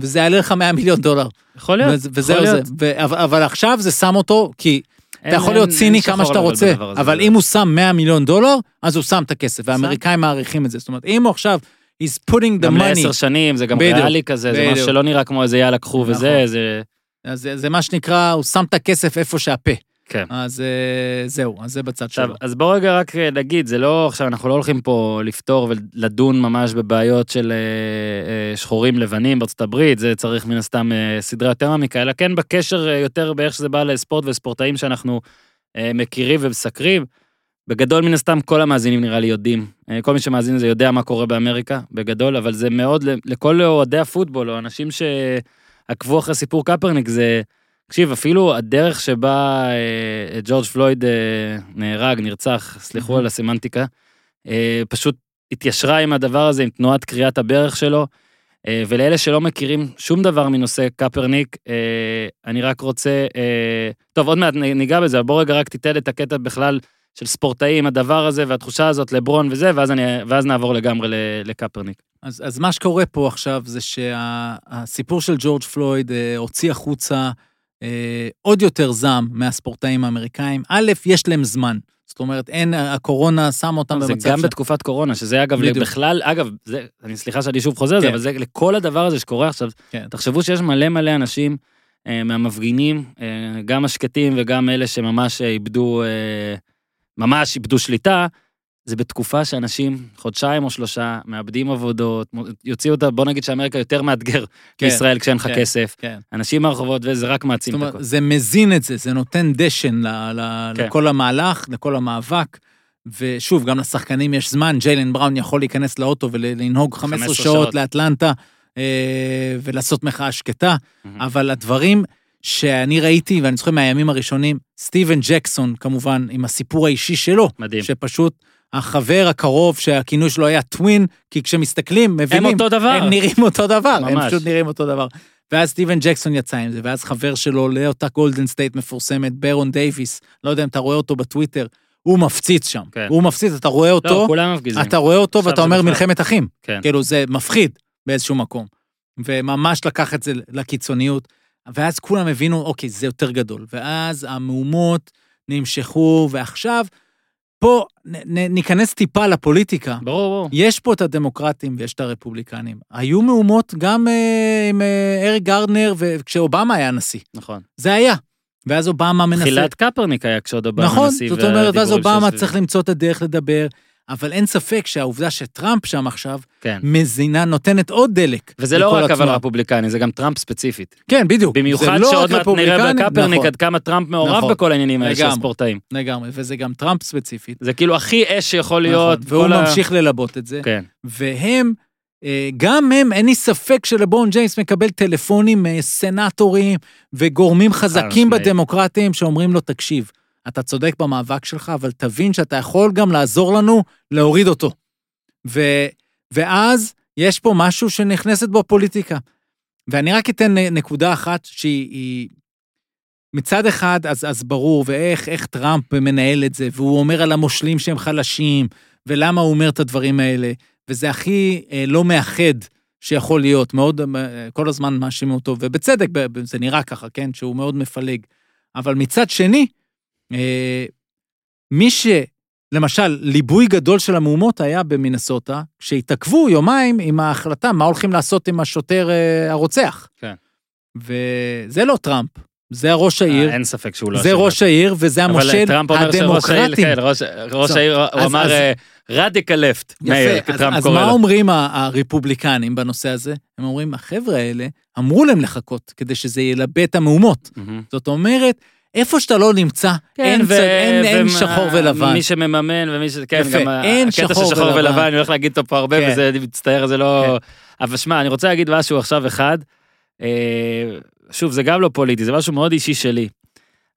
וזה יעלה לך 100 מיליון דולר. יכול להיות, וזה- יכול זה. להיות. ו- אבל- עכשיו זה שם אותו, כי אתה אין- יכול להיות אין- ציני אין כמה שאתה רוצה, אבל זה- אם הוא שם 100 מיליון דולר, אז הוא שם את הכסף, והאמריקאים מעריכים את זה. זאת אומרת, אם הוא עכשיו, he's putting the גם money, לעשר שנים, זה גם בדיוק, ריאלי כזה, זה משהו. שלא נראה כמו איזה יאללה קחו וזה, נכון. זה... אז זה, זה מה שנקרא, הוא שם את הכסף איפה שהפה. כן. אז אה, זהו, אז זה בצד עכשיו, שלו. אז בוא רגע רק אה, נגיד, זה לא, עכשיו אנחנו לא הולכים פה לפתור ולדון ממש בבעיות של אה, שחורים לבנים בארצות הברית, זה צריך מן הסתם סדרה יותר מעמיקה, אלא כן בקשר יותר באיך שזה בא לספורט וספורטאים שאנחנו מכירים ומסקרים. בגדול מן הסתם כל המאזינים נראה לי יודעים, כל מי שמאזין לזה יודע מה קורה באמריקה, בגדול, אבל זה מאוד, לכל אוהדי הפוטבול או אנשים שעקבו אחרי סיפור קפרניק, זה, תקשיב, אפילו הדרך שבה אה, ג'ורג' פלויד אה, נהרג, נרצח, סליחו מהמם. על הסמנטיקה, אה, פשוט התיישרה עם הדבר הזה, עם תנועת קריאת הברך שלו. אה, ולאלה שלא מכירים שום דבר מנושא קפרניק, אה, אני רק רוצה, אה, טוב, עוד מעט ניגע בזה, אבל בוא רגע רק תיתן את הקטע בכלל של ספורטאים, הדבר הזה והתחושה הזאת, לברון וזה, ואז, אני, ואז נעבור לגמרי ל- לקפרניק. אז, אז מה שקורה פה עכשיו זה שהסיפור של ג'ורג' פלויד אה, הוציא החוצה אה, עוד יותר זעם מהספורטאים האמריקאים. א', יש להם זמן. זאת אומרת, אין, הקורונה שמה אותם זה במצב גם ש- בתקופת קורונה, שזה אגב, בדיוק. בכלל, אגב, זה, אני סליחה שאני שוב חוזר על זה, כן. אבל זה לכל הדבר הזה שקורה עכשיו, כן. תחשבו שיש מלא מלא אנשים אה, מהמפגינים, אה, גם השקטים וגם אלה שממש איבדו, אה, ממש איבדו שליטה, זה בתקופה שאנשים חודשיים או שלושה מאבדים עבודות, יוציאו אותה, בוא נגיד שאמריקה יותר מאתגר כן, מישראל כשאין לך כן, כסף, כן. אנשים מהרחובות וזה רק זאת מעצים את אומרת, הכל. זה מזין את זה, זה נותן דשן ל, ל, כן. לכל המהלך, לכל המאבק. ושוב, גם לשחקנים יש זמן, ג'יילן בראון יכול להיכנס לאוטו ולנהוג 15 15 שעות שעות. לאטלנטה אה, ולעשות מחאה שקטה. מהמם. אבל הדברים שאני ראיתי, ואני זוכר מהימים הראשונים, סטיבן ג'קסון, כמובן, עם הסיפור האישי שלו, מדהים. שפשוט החבר הקרוב שהכינוי שלו היה טווין, כי כשמסתכלים, הם מבינים, אותו דבר. הם נראים אותו דבר, הם ממש. פשוט נראים אותו דבר. ואז סטיבן ג'קסון יצא עם זה, ואז חבר שלו לאותה גולדן סטייט מפורסמת, ברון דייוויס, לא יודע אם אתה רואה אותו בטוויטר, הוא מפציץ שם. כן. הוא מפציץ, אתה רואה לא, אותו, כולם מפגיזים. אתה רואה אותו ואתה אומר בכלל. מלחמת אחים. כן. כאילו, זה מפחיד באיזשהו מקום. וממש לקח את זה לקיצוניות. ואז כולם הבינו, אוקיי, זה יותר גדול. ואז המהומות נמשכו, ועכשיו, פה נ, נ, ניכנס טיפה לפוליטיקה. ברור, ברור. יש פה את הדמוקרטים ויש את הרפובליקנים. היו מהומות גם אה, עם אה, אריק גרדנר, וכשאובמה היה נשיא. נכון. זה היה. ואז אובמה מנסה... תחילת קפרניק היה כשעוד אובמה נכון, נשיא, זאת אומרת, ואז אובמה צריך למצוא את הדרך לדבר, אבל אין ספק שהעובדה שטראמפ שם עכשיו, כן. מזינה, נותנת עוד דלק. וזה לא רק אבל התנועה. רפובליקני, זה גם טראמפ ספציפית. כן, בדיוק. במיוחד לא שעוד מעט נראה בקפרניק נכון, עד כמה טראמפ מעורב נכון. בכל העניינים האלה של. הספורטאים. לגמרי, וזה גם טראמפ ספציפית. זה כאילו הכי אש שיכול להיות. נכון, והוא ה- ממשיך ללבות את זה. כן. והם, אה, גם הם, אין לי ספק שלברון ג'יימס מקבל טלפונים מסנטורים וגורמים חזקים. בדמוקרטים שאומרים לו, תקשיב, אתה צודק במאבק שלך, אבל תבין שאתה יכול גם לעזור לנו להוריד אותו. ו, ואז יש פה משהו שנכנסת בו פוליטיקה. ואני רק אתן נקודה אחת שהיא... היא- מצד אחד, אז, אז ברור, ואיך איך טראמפ מנהל את זה, והוא אומר על המושלים שהם חלשים, ולמה הוא אומר את הדברים האלה, וזה הכי אה, לא מאחד שיכול להיות, מאוד, אה, כל הזמן מאשימים אותו, ובצדק, זה נראה ככה, כן, שהוא מאוד מפלג. אבל מצד שני, מי ש... למשל, ליבוי גדול של המהומות היה במינסוטה, שהתעכבו יומיים עם ההחלטה מה הולכים לעשות עם השוטר אה, הרוצח. כן. וזה לא טראמפ, זה ראש העיר, אה, אין ספק שהוא לא זה אשם. ראש העיר, וזה אבל המושל טראמפ אומר שראש העיר, הדמוקרטי. כן, ראש- ראש העיר, הוא אז- אמר רדיקל לפט, מאיר, יפה, אז, טראמפ אז קורא מה לו. אומרים הרפובליקנים בנושא הזה? הם אומרים, החבר'ה האלה, אמרו להם לחכות כדי שזה ילבה את המהומות. מהמם. זאת אומרת, איפה שאתה לא נמצא, אין, כן, ו- צד, אין, אין שחור ולבן. מי שמממן ומי ש... כן, יפה, גם אין הקטע של שחור ולבן. ולבן, אני הולך להגיד אותו פה הרבה, כן. וזה, אני מצטער, זה לא... אבל שמע, אני רוצה להגיד משהו עכשיו אחד. אה, שוב, זה גם לא פוליטי, זה משהו מאוד אישי שלי.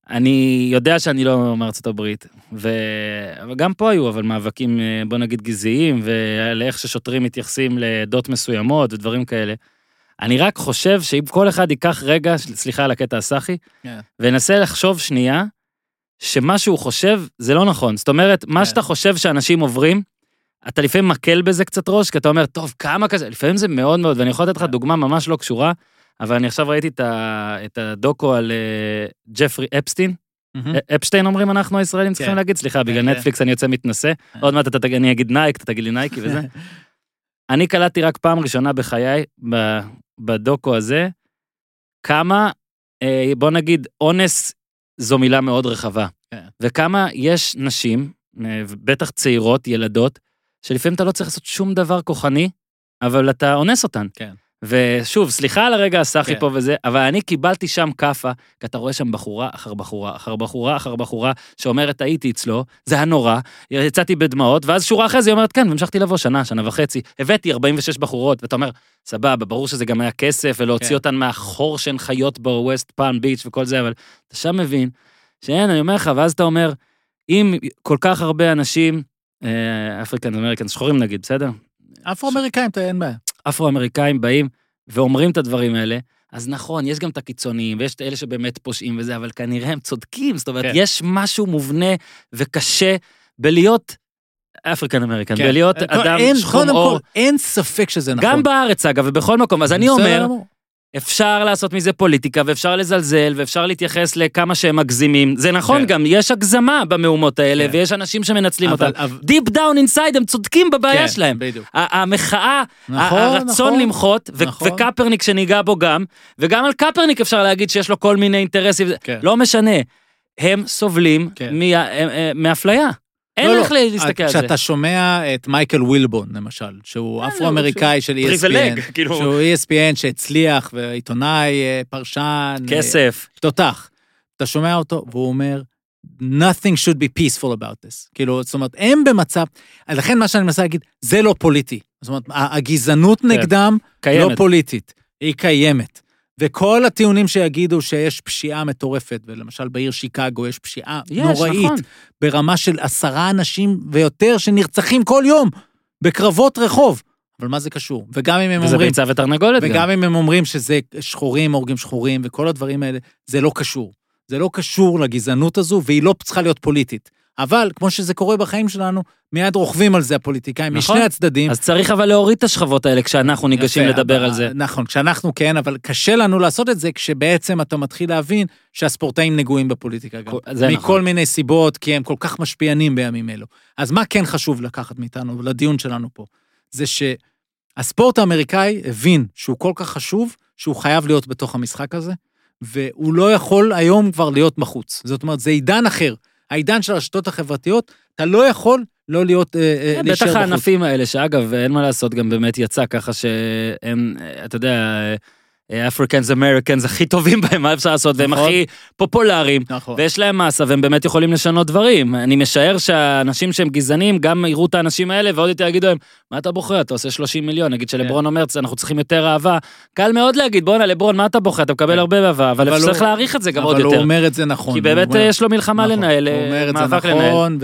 אני יודע שאני לא מארצות הברית, ו... וגם פה היו אבל מאבקים, אה, בוא נגיד, גזעיים, ולאיך ששוטרים מתייחסים לעדות מסוימות ודברים כאלה. אני רק חושב שאם כל אחד ייקח רגע, סליחה על הקטע הסאחי, כן. וינסה לחשוב שנייה, שמה שהוא חושב זה לא נכון. זאת אומרת, מה כן. שאתה חושב שאנשים עוברים, אתה לפעמים מקל בזה קצת ראש, כי אתה אומר, טוב, כמה כזה, לפעמים זה מאוד מאוד, ואני יכול לתת לך כן. דוגמה ממש לא קשורה, אבל אני עכשיו ראיתי את, הדוקו על אה, ג'פרי אפסטין. אה, אפשטיין אומרים אנחנו הישראלים צריכים כן. להגיד, סליחה, בגלל. נטפליקס אני יוצא מתנשא. עוד מעט אתה אני אגיד נייק, אתה תגיד לי נייקי וזה. אני קלטתי רק פעם ראשונה בחיי, בדוקו הזה, כמה, אה, בוא נגיד, אונס זו מילה מאוד רחבה. כן. וכמה יש נשים, אה, בטח צעירות, ילדות, שלפעמים אתה לא צריך לעשות שום דבר כוחני, אבל אתה אונס אותן. כן. ושוב, סליחה על הרגע הסאחי כן. פה וזה, אבל אני קיבלתי שם כאפה, כי אתה רואה שם בחורה אחר בחורה אחר בחורה אחר בחורה, שאומרת הייתי אצלו, זה היה נורא, יצאתי בדמעות, ואז שורה אחרי זה היא אומרת כן, והמשכתי לבוא שנה, שנה וחצי, הבאתי 46 בחורות, ואתה אומר, סבבה, ברור שזה גם היה כסף, ולהוציא כן. אותן מהחור שהן חיות בווסט פאם ביץ' וכל זה, אבל אתה שם מבין, שאין, אני אומר לך, ואז אתה אומר, אם כל כך הרבה אנשים, African American, שחורים נגיד, בסדר? אפרו-אמריקאים, אין בעיה. אפרו-אמריקאים באים ואומרים את הדברים האלה, אז נכון, יש גם את הקיצוניים, ויש את אלה שבאמת פושעים וזה, אבל כנראה הם צודקים, זאת אומרת, כן. יש משהו מובנה וקשה בלהיות African American, כן. בלהיות כל- אדם אין- שחום קודם עור, כל, אין ספק שזה נכון. גם בארץ אגב, ובכל מקום, אז אני אומר. אפשר לעשות מזה פוליטיקה, ואפשר לזלזל, ואפשר להתייחס לכמה שהם מגזימים, זה נכון כן. גם, יש הגזמה במהומות האלה, כן. ויש אנשים שמנצלים אבל- אותם. אבל- Deep down inside הם צודקים בבעיה כן, שלהם. בדיוק. המחאה, נכון, הרצון נכון. למחות, נכון. וקפרניק שניגע בו גם, וגם על קפרניק אפשר להגיד שיש לו כל מיני אינטרסים, כן. לא משנה. הם סובלים כן. מה- אה, אה, מאפליה. אין לא, איך לא. להסתכל על זה. כשאתה שומע את מייקל וילבון, למשל, שהוא אה, אפרו-אמריקאי של privilege, ESPN, כאילו, שהוא E ESPN שהצליח, ועיתונאי, אה, פרשן, אה, כסף. תותח. אתה שומע אותו, והוא אומר, nothing should be peaceful about this. כאילו, זאת אומרת, הם במצב, לכן מה שאני מנסה להגיד, זה לא פוליטי. זאת אומרת, הגזענות נגדם לא. פוליטית, היא קיימת. וכל הטיעונים שיגידו שיש פשיעה מטורפת, ולמשל בעיר שיקגו יש פשיעה יש, נוראית, נכון. ברמה של עשרה אנשים ויותר שנרצחים כל יום בקרבות רחוב. אבל מה זה קשור? וגם אם הם וזה אומרים, ביצה ותרנגולת גם. וגם אם הם אומרים שזה שחורים הורגים שחורים וכל הדברים האלה, זה לא קשור. זה לא קשור לגזענות הזו, והיא לא צריכה להיות פוליטית. אבל, כמו שזה קורה בחיים שלנו, מיד רוכבים על זה הפוליטיקאים, נכון. משני הצדדים. אז צריך אבל להוריד את השכבות האלה כשאנחנו ניגשים יפה, לדבר אבל- על זה. נכון, כשאנחנו כן, אבל קשה לנו לעשות את זה כשבעצם אתה מתחיל להבין שהספורטאים נגועים בפוליטיקה גם. זה מכל נכון. מיני סיבות, כי הם כל כך משפיענים בימים אלו. אז מה כן חשוב לקחת מאיתנו, לדיון שלנו פה? זה שהספורט האמריקאי הבין שהוא כל כך חשוב, שהוא חייב להיות בתוך המשחק הזה, והוא לא יכול היום כבר להיות בחוץ. זאת אומרת, זה עידן אחר. העידן של הרשתות החברתיות, אתה לא יכול לא להיות, אה, אה, כן, להישאר בטח בחוץ. הענפים האלה, שאגב, אין מה לעשות, גם באמת יצא ככה שהם, אה, אתה יודע, אפריקנס אמריקנס הכי טובים בהם, מה אפשר לעשות, והם נכון. הכי פופולריים, נכון. ויש להם מסה, והם באמת יכולים לשנות דברים. אני משער שהאנשים שהם גזענים, גם יראו את האנשים האלה, ועוד יותר יגידו להם, מה אתה בוחר? אתה עושה 30 מיליון, נגיד שלברון אומר, אנחנו צריכים יותר אהבה. קל מאוד להגיד, בואנה, לברון, מה אתה בוחר? אתה מקבל כן. הרבה אהבה, אבל צריך להעריך את זה גם עוד אבל הוא יותר. אומר את זה נכון. כי באמת יש לו מלחמה לנהל, הוא אומר את זה מאבק לנהל. נכון,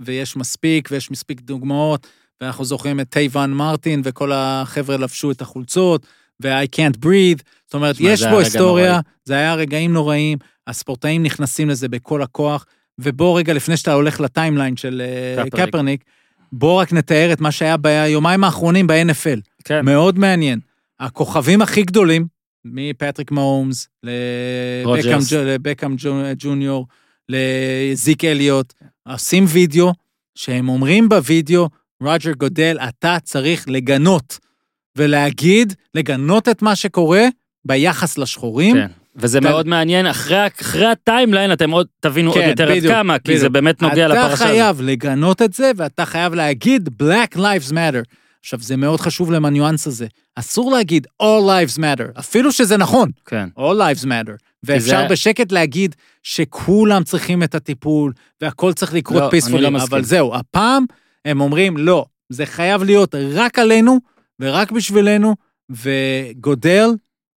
ויש מספיק, ויש מספיק דוגמאות, ואנחנו זוכרים את טרייבון מרטין, וכל החבר'ה לבשו את החולצות, ו-I can't breathe. זאת אומרת, שמע, יש פה היסטוריה, נוראי. זה היה רגעים נוראים, הספורטאים נכנסים לזה בכל הכוח, ובוא רגע, לפני שאתה הולך ל timeline של אה, קפרניק. קפרניק, בוא רק נתאר את מה שהיה ביומיים האחרונים ב-NFL. כן. מאוד מעניין. הכוכבים הכי גדולים, מפטריק מהומס, לבקהאם ג'וניור, לזיק אליוט, עושים וידאו, שהם אומרים בווידאו, רוג'ר גודל, אתה צריך לגנות, ולהגיד, לגנות את מה שקורה ביחס לשחורים. כן. וזה אתה- מאוד מעניין, אחרי, אחרי ה timeline אתם עוד תבינו עוד כן, יותר עד בדיוק, כמה, כי בדיוק. זה באמת נוגע לפרשה אתה הזאת. חייב לגנות את זה, ואתה חייב להגיד Black Lives Matter. עכשיו, זה מאוד חשוב להם הניואנס הזה. אסור להגיד All Lives Matter, אפילו שזה נכון, כן. All Lives Matter. ואפשר זה- בשקט להגיד שכולם צריכים את הטיפול, והכל צריך לקרות לא, אני פיספולי, לא מסכים. אבל זהו, הפעם הם אומרים, לא, זה חייב להיות רק עלינו ורק בשבילנו, וגודל,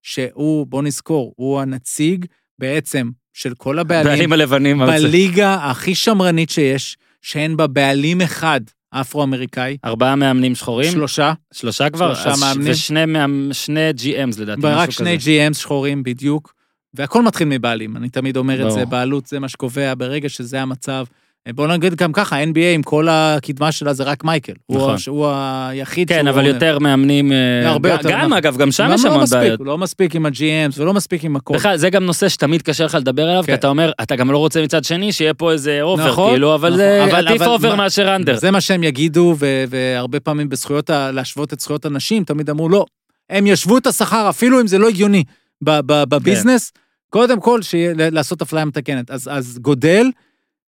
שהוא, בוא נזכור, הוא הנציג בעצם של כל הבעלים. הבעלים הלבנים. בליגה הכי שמרנית שיש, שאין בה בעלים אחד אפרו-אמריקאי, ארבעה מאמנים שחורים, שלושה, שלושה כבר, שלושה מאמנים. ושני מאמ- שני GMs לדעתי, ורק משהו שני כזה. GMs שחורים בדיוק, והכל מתחיל מבעלים, אני תמיד אומר את זה. בעלות זה מה שקובע, ברגע שזה המצב. בוא נגיד גם ככה, NBA עם כל הקדמה שלה זה רק מייקל. הוא נכון. ה- הוא היחיד כן, שהוא אבל owner. יותר מאמנים, אה, הרבה יותר, גם נכון. אגב, גם שם גם יש לא המון בעיות. הוא לא מספיק עם ה-GMs ולא מספיק עם הכל. בכלל, זה גם נושא שתמיד קשה לך לדבר עליו, כי כן. אתה אומר, אתה גם לא רוצה מצד שני שיהיה פה איזה over, נכון, כאילו, אבל נכון. זה אבל- עדיף מה- מאשר under. זה מה שהם יגידו, ו- והרבה פעמים בזכויות, ה- להשוות את זכויות הנשים, תמיד אמרו, לא, הם ישבו את השכר, אפילו אם זה לא הגיוני בביזנס, קודם כל, שיהיה, ל- לעשות אפליה מתקנת. אז, אז גודל,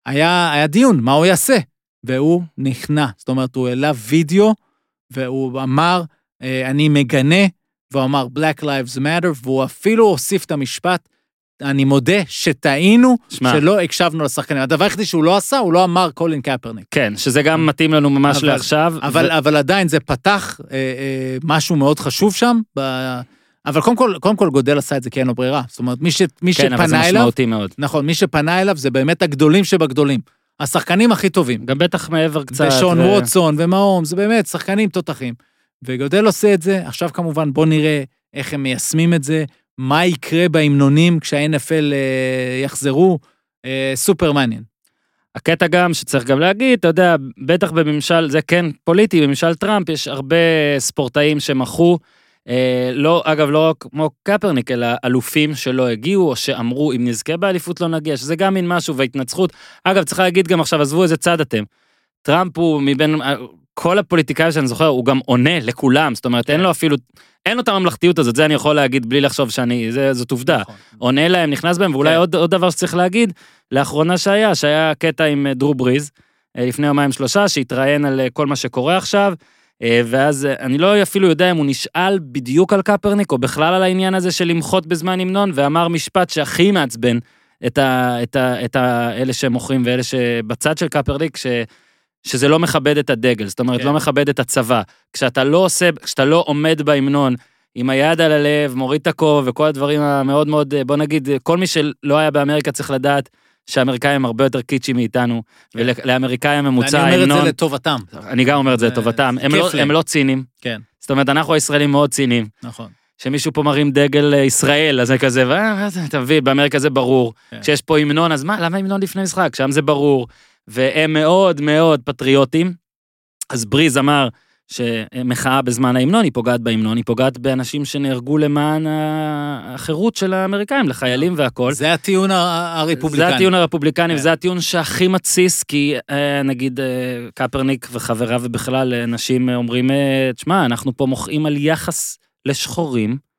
היה, היה דיון, מה הוא יעשה? והוא נכנע. זאת אומרת, הוא העלה וידאו, והוא אמר, אה, אני מגנה, והוא אמר, Black Lives Matter, והוא אפילו הוסיף את המשפט, אני מודה שטעינו, שמע. שלא הקשבנו לשחקנים. הדבר היחידי שהוא לא עשה, הוא לא אמר קולין קפרניק. כן, שזה גם מתאים לנו ממש אבל- לעכשיו. אבל, ו- אבל עדיין זה פתח אה, אה, משהו מאוד חשוב שם. ב... אבל קודם כל, קודם כל גודל עשה את זה כי אין לו ברירה. זאת אומרת, מי, ש, מי כן, אבל זה שפנה אליו, משמעותי מאוד. נכון, מי שפנה אליו זה באמת הגדולים שבגדולים. השחקנים הכי טובים. גם בטח מעבר קצת. ושון ו- ווטסון ומהום, זה באמת שחקנים תותחים. וגודל עושה את זה, עכשיו כמובן בוא נראה איך הם מיישמים את זה, מה יקרה בהמנונים כשה-NFL אה, יחזרו, אה, סופר מעניין. הקטע גם שצריך גם להגיד, אתה יודע, בטח בממשל, זה כן פוליטי, בממשל טראמפ יש הרבה ספורטאים שמחו, לא, אגב, לא רק כמו קפרניק, אלא אלופים שלא הגיעו, או שאמרו, אם נזכה באליפות לא נגיע, שזה גם מין משהו והתנצחות. אגב, צריך להגיד גם עכשיו, עזבו איזה צד אתם. טראמפ הוא מבין אה, כל הפוליטיקאים שאני זוכר, הוא גם עונה לכולם, זאת אומרת, אין לו אפילו, אין לו את הממלכתיות הזאת, זה אני יכול להגיד בלי לחשוב שאני, זה, זאת עובדה. נכון. עונה להם, נכנס בהם, ואולי כן. עוד, עוד דבר שצריך להגיד, לאחרונה שהיה, שהיה קטע עם אה, דרו בריז, אה, לפני יומיים שלושה, שהתראיין על אה, כל מה שקורה עכשיו, אה, ואז אה, אני לא אפילו יודע אם הוא נשאל בדיוק על קפרניק, או בכלל על העניין הזה של למחות בזמן המנון, ואמר משפט שהכי מעצבן את, ה, את, ה, את ה, אלה שמוכרים ואלה שבצד של קפרניק, ש... שזה לא מכבד את הדגל, זאת אומרת, כן. לא מכבד את הצבא. כשאתה לא עושה, כשאתה לא עומד בהמנון, עם היד על הלב, מוריד את הכובע וכל הדברים המאוד מאוד, בוא נגיד, כל מי שלא היה באמריקה צריך לדעת שהאמריקאים הרבה יותר קיצ'י מאיתנו, ולאמריקאי הממוצע ואני אומר את ההמנון, זה לטובתם. אני גם אומר את זה זה- לטובתם, הם לא-. הם לא ציניים, כן, זאת אומרת, אנחנו הישראלים מאוד ציניים, נכון. שמישהו פה מרים דגל אה, ישראל, אז זה כזה, "אה, אתה מבין, באמריקה זה ברור, כן. כשיש פה המנון, אז מה, למה המנון לפני משחק? שם זה ברור, והם מאוד מאוד פטריוטים. אז בריז אמר שמחאה בזמן ההמנון היא פוגעת בהמנון, היא פוגעת באנשים שנהרגו למען החירות של האמריקאים, לחיילים והכל. זה הטיעון הרפובליקני. זה הטיעון הרפובליקני, כן. וזה הטיעון שהכי מתסיס, כי אה, נגיד אה, קפרניק וחבריו ובכלל אנשים אה, אומרים, תשמע, אנחנו פה מוחאים על יחס לשחורים.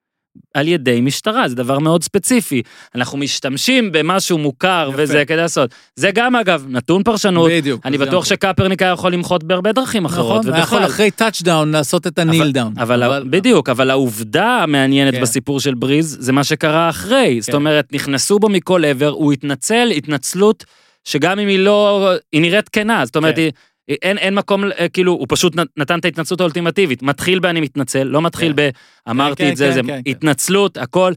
על ידי משטרה, זה דבר מאוד ספציפי. אנחנו משתמשים במשהו מוכר יפה. וזה כדי לעשות. זה גם אגב נתון פרשנות, בדיוק. אני בטוח שקפרניק היה יכול למחות בהרבה דרכים אחרות, נכון, היה יכול. אחרי touchdown לעשות את ה kneel down. אבל, בדיוק, אבל העובדה המעניינת כן. בסיפור של בריז, זה מה שקרה אחרי. זאת כן. אומרת, נכנסו בו מכל עבר, הוא התנצל התנצלות שגם אם היא לא, היא נראית כנה, זאת אומרת, כן. היא- אין, אין מקום, אה, כאילו, הוא פשוט נת- נתן את ההתנצלות האולטימטיבית. מתחיל ב"אני מתנצל", לא מתחיל כן. ב "אמרתי כן, את זה", כן, זה כן, כן. התנצלות, הכל.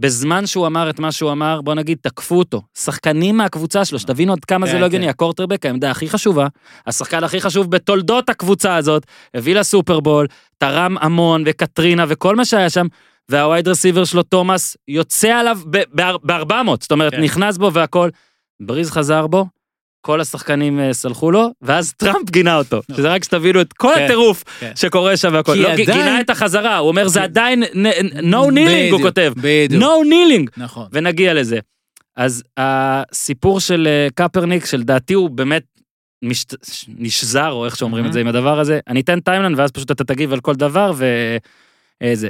בזמן שהוא אמר את מה שהוא אמר, בוא נגיד, תקפו אותו. שחקנים מהקבוצה שלו, שתבינו עד כמה זה כן, לא הגיוני, כן. הקורטרבק, העמדה הכי חשובה, השחקן הכי חשוב בתולדות הקבוצה הזאת, הביא לסופרבול, תרם המון, וקטרינה, וכל מה שהיה שם, והווייד רסיבר שלו, תומאס, יוצא עליו ב-400, זאת אומרת, כן. נכנס בו והכל. בריז חזר בו, כל השחקנים אה, סלחו לו, ואז טראמפ גינה אותו. שזה רק שתבינו את כל כן, הטירוף כן. שקורה שם והכל. לא, גינה את החזרה, הוא אומר, זה עדיין, no kneeling, הוא כותב. בדיוק. no kneeling. נכון. ונגיע לזה. אז הסיפור של אה, קפרניק, שלדעתי הוא באמת. נשזר, או איך שאומרים את זה עם הדבר הזה, אני אתן טיימלן ואז פשוט אתה תגיב על כל דבר וזה.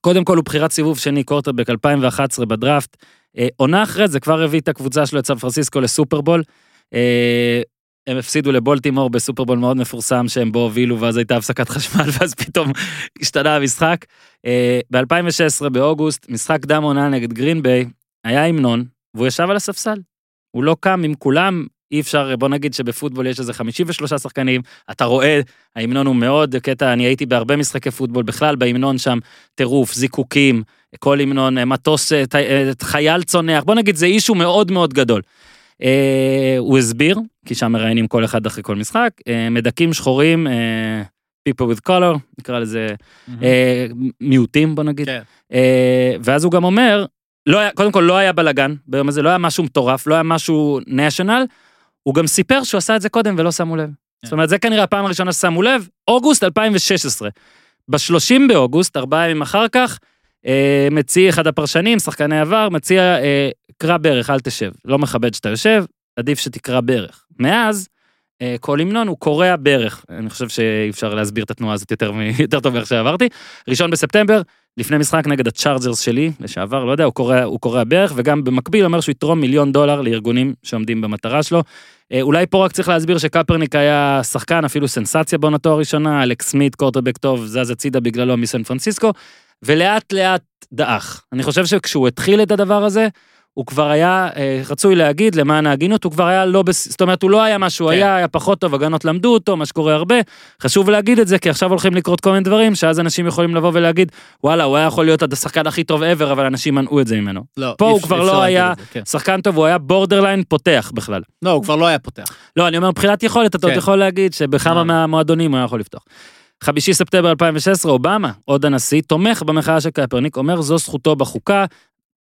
קודם כל הוא בחירת סיבוב שני, קורטרבק 2011 בדראפט. אה, עונה אחרי זה כבר הביא את הקבוצה שלו, את סן פרנסיסקו, לסופרבול. אה, הם הפסידו לבולטימור בסופרבול מאוד מפורסם שהם בו הובילו ואז הייתה הפסקת חשמל ואז פתאום השתנה המשחק. ב-2016 באוגוסט, משחק דם עונה נגד גרין ביי, היה המנון, והוא ישב על הספסל. הוא לא קם עם כולם, אי אפשר, בוא נגיד שבפוטבול יש איזה 53 שחקנים, אתה רואה, ההמנון הוא מאוד קטע, אני הייתי בהרבה משחקי פוטבול, בכלל בהמנון שם טירוף, זיקוקים, כל המנון, מטוס, אה, אה, חייל צונח, בוא נגיד זה אישו מאוד מאוד גדול. אה, הוא הסביר, כי שם מראיינים כל אחד אחרי כל משחק, אה, מדכאים שחורים, אה, people with color, נקרא לזה אה, מיעוטים בוא נגיד. כן. אה, ואז הוא גם אומר, לא היה, קודם כל לא היה בלאגן ביום הזה, לא היה משהו מטורף, לא היה משהו national, הוא גם סיפר שהוא עשה את זה קודם ולא שמו לב. זאת אומרת, זה כנראה הפעם הראשונה ששמו לב, אוגוסט 2016. ב-30 באוגוסט, ארבעה ימים אחר כך, אה, מציע אחד הפרשנים, שחקני עבר, מציע, אה, קרא ברך, אל תשב. לא מכבד שאתה יושב, עדיף שתקרא ברך. מאז, אה, כל המנון הוא קורע ברך. אני חושב שאי אפשר להסביר את התנועה הזאת יותר, יותר טוב מאיך שעברתי. ראשון בספטמבר, לפני משחק נגד הצ'ארג'רס שלי, לשעבר, לא יודע, הוא קורע, הוא קורע ברך, וגם במקביל אומר שהוא יתרום מיליון דולר לארגונים שעומדים במטרה שלו. אה, אולי פה רק צריך להסביר שקפרניק היה שחקן, אפילו סנסציה בעונתו הראשונה, אלכס סמית, קורטרבק טוב, זז הצידה בגללו מסן פרנסיסקו, ולאט לאט דעך. אני חושב שכשהוא התחיל את הדבר הזה, הוא כבר היה, אה, רצוי להגיד, למען ההגינות, הוא כבר היה לא, בס... זאת אומרת, הוא לא היה מה שהוא כן. היה, היה פחות טוב, הגנות למדו אותו, מה שקורה הרבה. חשוב להגיד את זה, כי עכשיו הולכים לקרות כל מיני דברים, שאז אנשים יכולים לבוא ולהגיד, וואלה, הוא היה יכול להיות השחקן הכי טוב ever, אבל אנשים מנעו את זה ממנו. לא, פה הוא כבר לא היה- זה, כן. שחקן טוב, הוא היה בורדרליין פותח בכלל. לא, הוא כבר לא היה פותח. לא, אני אומר, מבחינת יכולת, אתה עוד כן. יכול להגיד שבכמה אה. מהמועדונים הוא היה יכול לפתוח. חמישי ספטמבר 2016, אובמה, עוד הנשיא, תומך במחאה של קפרניק, אומר זו זכותו בחוקה.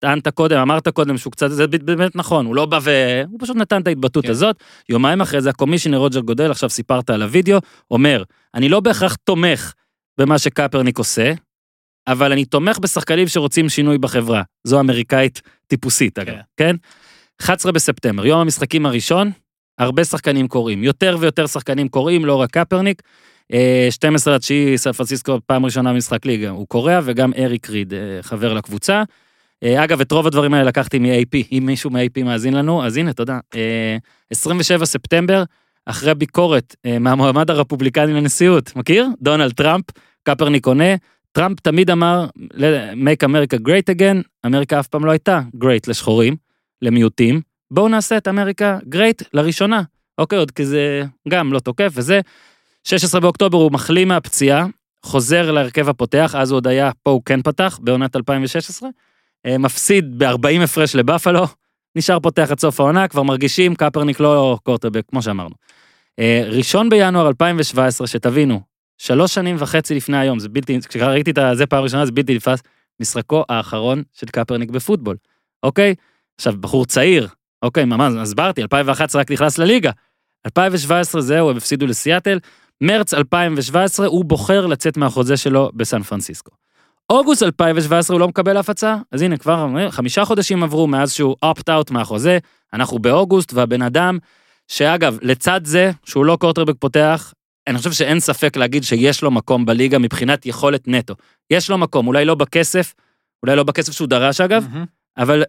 טענת קודם, אמרת קודם שהוא קצת, זה באמת נכון, הוא לא בא ו... הוא פשוט נתן את ההתבטאות כן. הזאת. יומיים אחרי זה הקומישיונר רוג'ר גודל, עכשיו סיפרת על הוידאו, אומר, אני לא בהכרח תומך במה שקפרניק עושה, אבל אני תומך בשחקנים שרוצים שינוי בחברה. זו אמריקאית טיפוסית, אגב, כן. כן? 11 בספטמבר, יום המשחקים הראשון, הרבה שחקנים קוראים, יותר ויותר שחקנים קוראים, לא רק קפרניק. אה, 12 לתשיעי, סן פרנסיסקו, פעם ראשונה במשחק ליגה, הוא קורא, וגם אריק ריד, אה, חבר לקבוצה. אה, אגב, את רוב הדברים האלה לקחתי מ-AP, אם מישהו מ-AP מאזין לנו, אז הנה, תודה. אה, 27 ספטמבר, אחרי ביקורת אה, מהמועמד הרפובליקני לנשיאות, מכיר? דונלד טראמפ, קפרניק עונה, טראמפ תמיד אמר, make America great again, אמריקה אף פעם לא הייתה great לשחורים, למיעוטים, בואו נעשה את אמריקה great לראשונה. אוקיי, עוד כי זה גם לא תוקף וזה. 16 באוקטובר הוא מחלים מהפציעה, חוזר להרכב הפותח, אז הוא עוד היה, פה הוא כן פתח, בעונת 2016. אה, מפסיד ב-40 הפרש לבאפלו, נשאר פותח עד סוף העונה, כבר מרגישים קפרניק לא קורטבק, כמו שאמרנו. אה, ראשון בינואר 2017, שתבינו, שלוש שנים וחצי לפני היום, זה בלתי, כשראיתי את זה פעם ראשונה, זה בלתי נתפס, משחקו האחרון של קפרניק בפוטבול, אוקיי? עכשיו, בחור צעיר, אוקיי, ממש, הסברתי, 2011 רק נכנס לליגה. 2017 זהו, הם הפסידו לסיאטל. מרץ 2017 הוא בוחר לצאת מהחוזה שלו בסן פרנסיסקו. אוגוסט 2017 הוא לא מקבל אף הצעה, אז הנה כבר חמישה חודשים עברו מאז שהוא opt-out מהחוזה, אנחנו באוגוסט והבן אדם, שאגב, לצד זה שהוא לא קורטרבק פותח, אני חושב שאין ספק להגיד שיש לו מקום בליגה מבחינת יכולת נטו. יש לו מקום, אולי לא בכסף, אולי לא בכסף שהוא דרש אגב, מהמם. אבל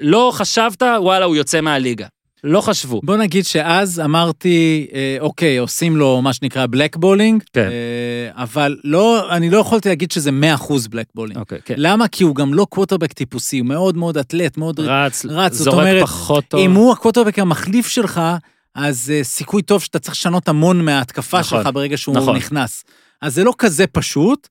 לא חשבת, וואלה, הוא יוצא מהליגה. לא חשבו. בוא נגיד שאז אמרתי, אה, אוקיי, עושים לו מה שנקרא blackballing, כן. אה, אבל לא, אני לא יכולתי להגיד שזה 100% blackballing. אוקיי, כן. למה? כי הוא גם לא קווטרבק טיפוסי, הוא מאוד מאוד אתלט, מאוד... רץ, רץ, זורק אומרת, פחות טוב. אם הוא הקווטרבק המחליף שלך, אז uh, סיכוי טוב שאתה צריך לשנות המון מההתקפה נכון, שלך ברגע שהוא נכון. נכנס. אז זה לא כזה פשוט,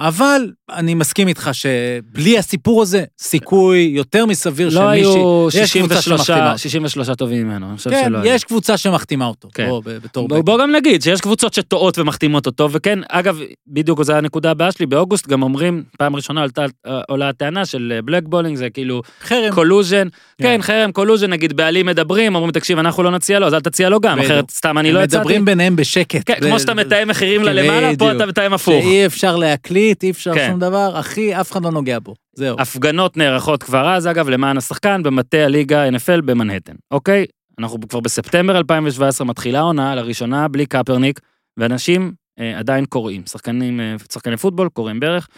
אבל אני מסכים איתך שבלי הסיפור הזה, סיכוי יותר מסביר לא שמישהי... היו יש קבוצה 63 שמחתימה. 63 טובים ממנו, אני חושב כן, שלא היו. יש קבוצה שמחתימה אותו. כן. בוא, בתור בוא. בוא גם נגיד שיש קבוצות שטועות ומחתימות אותו, וכן, אגב, בדיוק זו הנקודה הבאה שלי, באוגוסט גם אומרים, פעם ראשונה עלתה, עולה הטענה של בלק בולינג, זה כאילו חרם. קולוז'ן, כן. כן, חרם, קולוז'ן, נגיד בעלים מדברים, אומרים, תקשיב, אנחנו לא נציע לו, אז אל תציע לו גם. אחרת סתם אני לא הצעתי. מדברים ביניהם בשקט. כן, כמו שאתה מתאם מחירים ללמעלה, פה. אתה מתאם הפוך. שאי אפשר להקליט, אי אפשר כן. שום דבר, אחי, אף אחד לא נוגע בו. זהו. הפגנות נערכות כבר אז, אגב, למען השחקן במטה הליגה NFL במנהטן, אוקיי? אנחנו כבר בספטמבר 2017, מתחילה העונה, לראשונה בלי קפרניק, ואנשים אה, עדיין קוראים, שחקנים, אה, שחקני פוטבול קוראים בערך.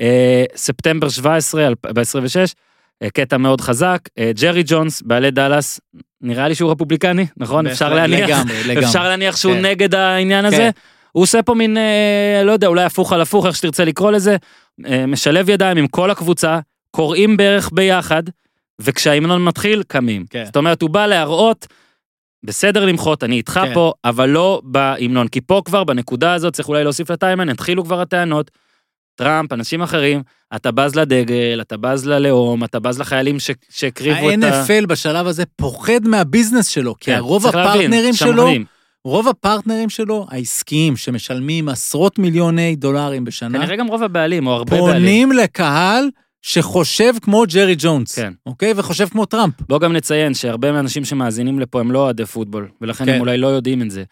אה, ספטמבר 17, ב-26, אה, קטע מאוד חזק, אה, ג'רי ג'ונס, בעלי דאלאס, נראה לי שהוא רפובליקני, נכון? אפשר להניח, לגמרי, לגמרי. אפשר להניח שהוא כן. נגד העניין הזה. הוא עושה פה מין, אה, לא יודע, אולי הפוך על הפוך, איך שתרצה לקרוא לזה, אה, משלב ידיים עם כל הקבוצה, קוראים בערך ביחד, וכשההמנון מתחיל, קמים. כן. זאת אומרת, הוא בא להראות, בסדר למחות, אני איתך כן. פה, אבל לא בהמנון, כי פה כבר, בנקודה הזאת, צריך אולי להוסיף לטיימן, התחילו כבר הטענות, טראמפ, אנשים אחרים, אתה בז לדגל, אתה בז ללאום, אתה בז לחיילים ש- שהקריבו את ה... ה-NFL בשלב הזה פוחד מהביזנס שלו, כי כן, הרוב צריך להבין, הפרטנרים שלו, שמרנים. רוב הפרטנרים שלו, העסקיים, שמשלמים עשרות מיליוני דולרים בשנה, כנראה גם רוב הבעלים, או הרבה בעלים. פונים לקהל שחושב כמו ג'רי ג'ונס, כן. אוקיי? וחושב כמו טראמפ. בוא גם נציין שהרבה מהאנשים שמאזינים לפה הם לא אוהדי פוטבול, ולכן כן. הם אולי לא יודעים את זה.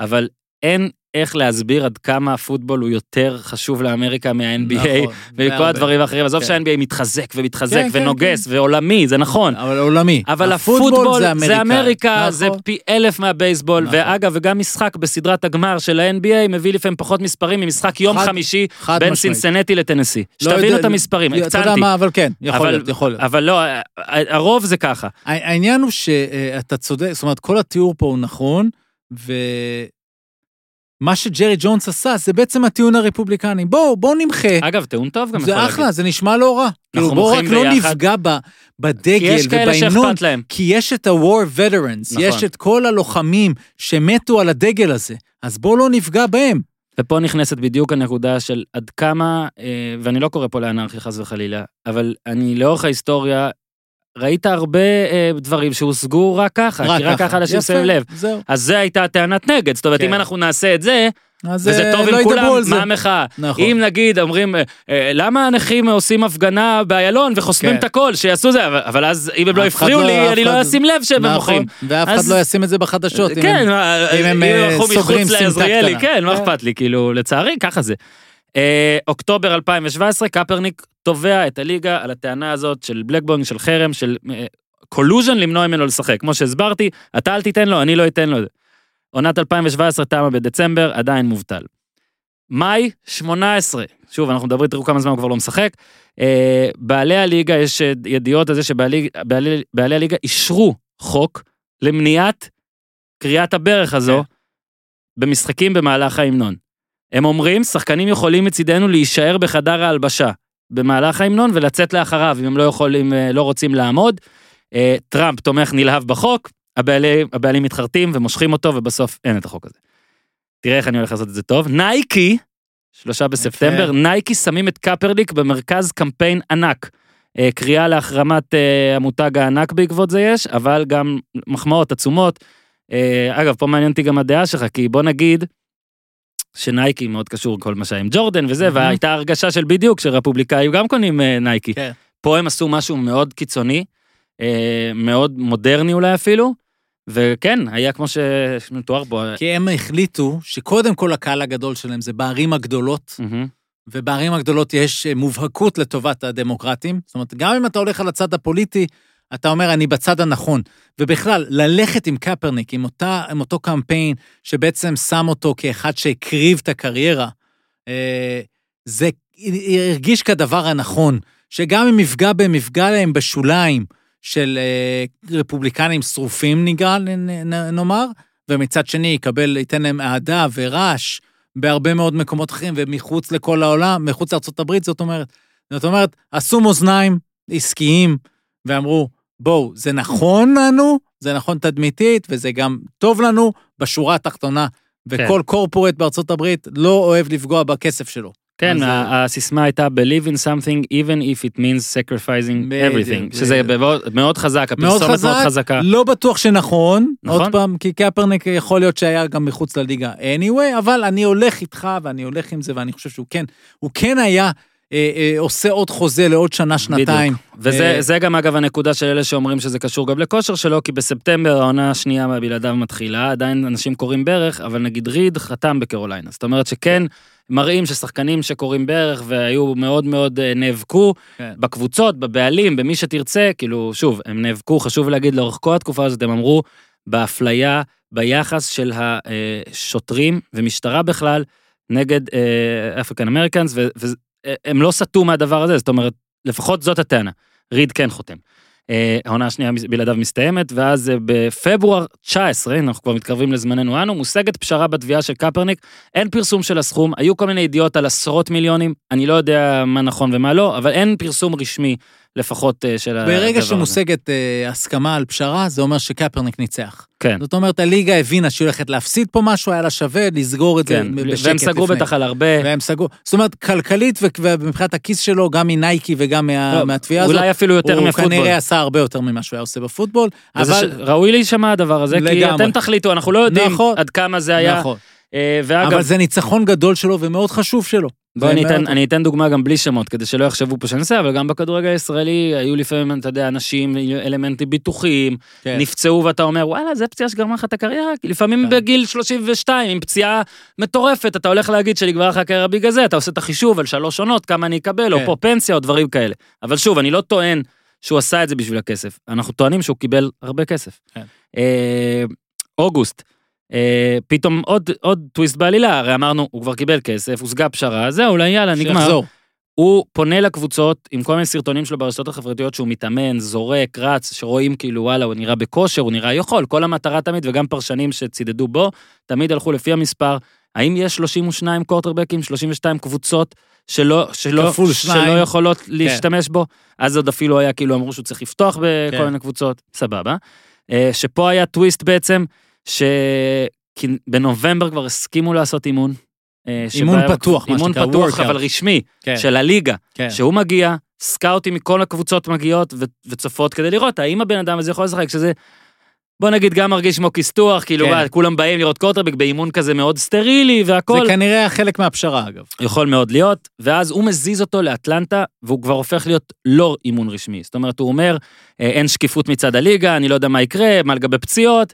אבל אין איך להסביר עד כמה הפוטבול הוא יותר חשוב לאמריקה מה-NBA, נכון, ומכל. הדברים האחרים. עזוב כן. שה-NBA מתחזק ומתחזק כן, כן, ונוגס ועולמי, זה נכון. אבל עולמי. אבל הפוטבול זה אמריקאי. אמריקה, זה נכון. פי אלף מהבייסבול, נכון. ואגב, וגם משחק בסדרת הגמר של ה-NBA מביא לפעמים פחות מספרים ממשחק יום חד- חמישי חד בין משמעית. שצינסנטי לטנסי. לא שתבינו את המספרים, אתה יודע הקצנתי. מה, אבל כן, יכול להיות, יכול להיות. אבל לא, הרוב זה ככה. העניין הוא שאתה צודק, זאת אומרת, כל התיאור פה הוא נכון, ומה שג'רי ג'ונס עשה זה בעצם הטיעון הרפובליקני. בואו, בואו נמחה. אגב, טיעון טוב גם יכול זה להגיד. אחלה, זה נשמע לא רע. כאילו, בואו רק לא. נפגע ב- כי בדגל ובהמנון. כי יש את ה-war veterans, נכון. יש את כל הלוחמים שמתו על הדגל הזה, אז בואו לא נפגע בהם. ופה נכנסת בדיוק הנקודה של עד כמה, אה, ואני לא קורא פה לאנרכיה חס וחלילה, אבל אני לאורך ההיסטוריה, ראית הרבה אה, דברים שהושגו רק ככה, כי רק ככה אנשים שמים לב. זהו. אז זה הייתה טענת נגד, זאת אומרת, כן. אם אנחנו נעשה את זה, אז וזה אה, טוב לא עם כולם. מה המחאה? נכון. אם נגיד אומרים, אה, אה, למה הנכים עושים הפגנה באיילון וחוסמים כן. את הכל, שיעשו זה, אבל- אבל אז אם הם לא אחד הפריעו לא- לי, אף אני לא אחד- אשים לב שהם נכון, מוחים. ואף אחד אז- לא ישים את זה בחדשות. אם כן, הם- מה, אם הם, אם אה, ילכו סוגרים סמטה קטנה. כן, מה כן. אכפת לי, כאילו, לצערי, ככה זה. אה, אוקטובר 2017, קפרניק תובע את הליגה על הטענה הזאת של בלקבורן, של חרם, של collusion למנוע ממנו לשחק. כמו שהסברתי, אתה אל תיתן לו, אני לא אתן לו. עונת 2017 תמה בדצמבר, עדיין מובטל. מאי 18, שוב, אנחנו מדברים, תראו כמה זמן הוא כבר לא משחק. אה, בעלי הליגה, יש אה, ידיעות על זה שבעלי בעלי- בעלי הליגה אישרו חוק למניעת קריאת הברך הזו במשחקים במהלך ההמנון. הם אומרים, שחקנים יכולים מצידנו להישאר בחדר ההלבשה במהלך ההמנון ולצאת לאחריו, אם הם לא יכולים, אה, לא רוצים לעמוד. אה, טראמפ תומך נלהב בחוק, הבעלים, הבעלים מתחרטים ומושכים אותו, ובסוף אין את החוק הזה. תראה איך אני הולך לעשות את זה טוב. נייקי, שלושה בספטמבר, נייקי שמים את קפרניק במרכז קמפיין ענק. אה, קריאה להחרמת המותג הענק בעקבות זה יש, אבל גם מחמאות עצומות. אגב, פה מעניין אותי גם הדעה שלך, כי בוא נגיד שנייקי מאוד קשור כל מה שהיה עם ג'ורדן וזה, מהמם. והייתה הרגשה של בדיוק שרפובליקאים גם קונים אה, נייקי. כן. פה הם עשו משהו מאוד קיצוני, אה, מאוד מודרני אולי אפילו, וכן, היה כמו שמתואר פה. כי הם החליטו שקודם כל הקהל הגדול שלהם זה בערים הגדולות, מהמם. ובערים הגדולות יש אה, מובהקות לטובת הדמוקרטים. זאת אומרת, גם אם אתה הולך על הצד הפוליטי, אתה אומר, אני בצד הנכון. ובכלל, ללכת עם קפרניק, עם, אותה, עם אותו קמפיין שבעצם שם אותו כאחד שהקריב את הקריירה, אה, זה הרגיש כדבר הנכון, שגם אם יפגע בהם, יפגע להם בשוליים של אה, רפובליקנים שרופים, נקרא, נ- נ- נאמר, ומצד שני יקבל, ייתן להם אהדה ורעש בהרבה מאוד מקומות אחרים ומחוץ לכל העולם, מחוץ לארה"ב, זאת אומרת. זאת אומרת, עשו מאזניים עסקיים ואמרו, בואו, זה נכון לנו, זה נכון תדמיתית, וזה גם טוב לנו בשורה התחתונה. וכל קורפורט בארצות הברית לא אוהב לפגוע בכסף שלו. כן, אז, ה- הסיסמה הייתה believe in something even if it means sacrificing בדיוק, everything, שזה בדיוק. מאוד- מאוד חזק, מאוד הפרסומת מאוד חזק, חזקה. לא בטוח שנכון, נכון. עוד פעם, כי קפרניק יכול להיות שהיה גם מחוץ לליגה anyway, אבל אני הולך איתך ואני הולך עם זה, ואני חושב שהוא כן, הוא כן היה אה, אה, עושה עוד חוזה לעוד שנה, שנתיים. וזה אה, גם אגב הנקודה של אלה שאומרים שזה קשור גם לכושר שלו, כי בספטמבר העונה השנייה בלעדיו מתחילה, עדיין אנשים קוראים ברך, אבל נגיד ריד חתם בקרוליינה. זאת אומרת שכן מראים ששחקנים שקוראים ברך והיו מאוד מאוד אה, נאבקו כן. בקבוצות, בבעלים, במי שתרצה, כאילו, שוב, הם נאבקו, חשוב להגיד, לאורך כל התקופה הזאת, הם אמרו, באפליה, ביחס של השוטרים ומשטרה בכלל, נגד אפריקן אמריקאנס, והם לא סטו מהדבר הזה, זאת אומרת, לפחות זאת הטענה. ריד כן חותם. אה, העונה השנייה בלעדיו מסתיימת, ואז אה, בפברואר 19, אנחנו כבר מתקרבים לזמננו אנו, מושגת פשרה בתביעה של קפרניק, אין פרסום של הסכום, היו כל מיני ידיעות על עשרות מיליונים, אני לא יודע מה נכון ומה לא, אבל אין פרסום רשמי לפחות אה, של הדבר הזה. ברגע שמושגת אה, הסכמה על פשרה, זה אומר שקפרניק ניצח. כן. זאת אומרת, הליגה הבינה שהיא הולכת להפסיד פה משהו, היה לה שווה לסגור את כן, זה בשקט והם סגרו לפני. בטח על הרבה. והם סגרו, זאת אומרת, כלכלית ומבחינת הכיס שלו, גם מנייקי וגם מה- לא, מהתביעה הזאת, אולי אפילו יותר הוא מפוטבול. כנראה עשה הרבה יותר ממה שהוא היה עושה בפוטבול, אבל... ש- ראוי להישמע הדבר הזה, כי לגמרי. אתם תחליטו, אנחנו לא יודעים נכון. עד כמה זה היה. נכון. אה, ואגב, אבל זה ניצחון גדול שלו ומאוד חשוב שלו. בוא אני אתן, אני אתן דוגמה גם בלי שמות, כדי שלא יחשבו פה שאני עושה, אבל גם בכדורגל הישראלי היו לפעמים, אתה יודע, אנשים, אלמנטים ביטוחיים, כן. נפצעו ואתה אומר, וואלה, זה פציעה שגרמה לך את הקריירה? לפעמים כן. בגיל 32, עם פציעה מטורפת, אתה הולך להגיד שנגמרה לך הקריירה בגלל זה, אתה עושה את החישוב על שלוש עונות, כמה אני אקבל, או כן. פה פנסיה, או דברים כאלה. אבל שוב, אני לא טוען שהוא עשה את זה בשביל הכסף, אנחנו טוענים שהוא קיבל הרבה כסף. כן. אה, אוגוסט. אה, פתאום עוד, עוד טוויסט בעלילה, הרי אמרנו, הוא כבר קיבל כסף, הושגה פשרה, זהו, אולי יאללה, נגמר. שיחזור. הוא פונה לקבוצות עם כל מיני סרטונים שלו ברשתות החברתיות שהוא מתאמן, זורק, רץ, שרואים כאילו וואלה הוא נראה בכושר, הוא נראה יכול, כל המטרה תמיד וגם פרשנים שצידדו בו, תמיד הלכו לפי המספר. האם יש 32 קורטרבקים, 32 קבוצות שלא, שלא, שלא שניים. יכולות להשתמש בו? אז עוד אפילו היה כאילו אמרו שהוא צריך לפתוח בכל כן. מיני קבוצות, סבבה. אה, שפה היה טוויסט בעצם, שבנובמבר כבר הסכימו לעשות אימון. אה, אימון פתוח, מה אימון שנקרא, פתוח workout. אבל רשמי, כן, של הליגה. כן. שהוא מגיע, סקאוטים מכל הקבוצות מגיעות ו- וצופות כדי לראות האם הבן אדם הזה יכול לשחק, שזה, בוא נגיד, גם מרגיש כמו כיסטוח, כאילו, כן. מה, כולם באים לראות קורטרבק באימון כזה מאוד סטרילי והכל, זה כנראה חלק מהפשרה, אגב. יכול מאוד להיות, ואז הוא מזיז אותו לאטלנטה, והוא כבר הופך להיות לא אימון רשמי. זאת אומרת, הוא אומר, אה, אין שקיפות מצד הליגה, אני לא יודע מה יקרה, מה לגבי פציעות.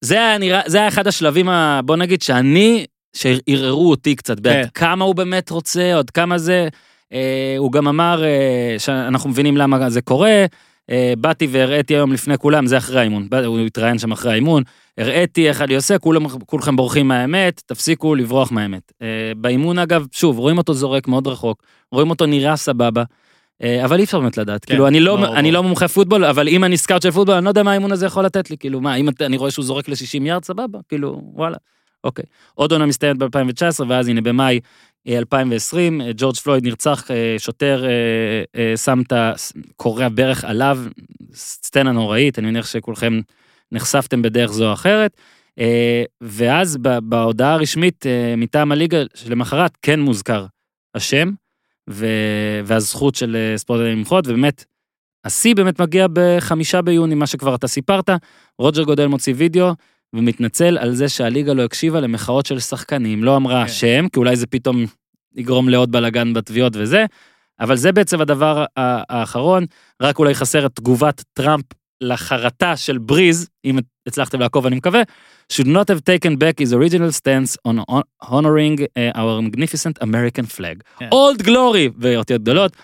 זה היה נראה, זה היה אחד השלבים, ה, בוא נגיד, שאני, שערערו אותי קצת, בעד כן. כמה הוא באמת רוצה, עוד כמה זה. אה, הוא גם אמר אה, שאנחנו מבינים למה זה קורה. אה, באתי והראיתי היום לפני כולם, זה אחרי האימון, הוא התראיין שם אחרי האימון, הראיתי איך אני עושה, כולם, כולכם בורחים מהאמת, תפסיקו לברוח מהאמת. אה, באימון אגב, שוב, רואים אותו זורק מאוד רחוק, רואים אותו נראה סבבה, אבל אי אפשר באמת לדעת, כן, כאילו אני לא, ברור, אני. לא מומחה פוטבול, אבל אם אני סקאוט של פוטבול, אני לא יודע מה האימון הזה יכול לתת לי, כאילו מה, אם אני רואה שהוא זורק ל-60 יארד, סבבה, כאילו, וואלה, אוקיי. עוד עונה מסתיימת ב-2019, ואז הנה במאי אה, 2020, אה, ג'ורג' פלויד נרצח, אה, שוטר אה, אה, שם את ה... כורע ברך עליו, סצנה נוראית, אני מניח שכולכם נחשפתם בדרך זו או אחרת. אה, ואז בהודעה הרשמית אה, מטעם הליגה שלמחרת כן מוזכר השם ו- והזכות של אה, ספורט למחות, ובאמת, השיא באמת מגיע בחמישה ביוני, מה שכבר אתה סיפרת, רוג'ר גודל מוציא וידאו ומתנצל על זה שהליגה לא הקשיבה למחאות של שחקנים, לא אמרה כן. שם, כי אולי זה פתאום יגרום לעוד בלאגן בתביעות וזה, אבל זה בעצם הדבר האחרון, רק אולי חסר את תגובת טראמפ לחרטה של בריז, אם הצלחתם לעקוב אני מקווה, should not have taken back his original stance on honoring uh, our magnificent American flag. כן. Old glory, באותיות גדולות,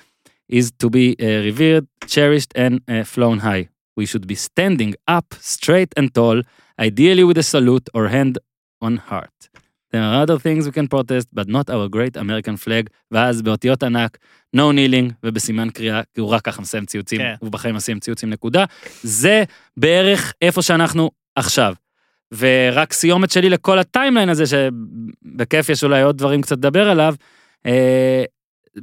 is to be uh, revered, cherished and uh, flown high. We should be standing up straight and tall, ideally with a salute or hand on heart. There are other things we can protest, but not our great American flag, ואז באותיות ענק, no kneeling, ובסימן קריאה, כי הוא רק ככה מסיים ציוצים, כן. הוא בחיים מסיים ציוצים נקודה. זה בערך איפה שאנחנו עכשיו. ורק סיומת שלי לכל ה timeline הזה, שבכיף יש אולי עוד דברים קצת לדבר עליו, אה,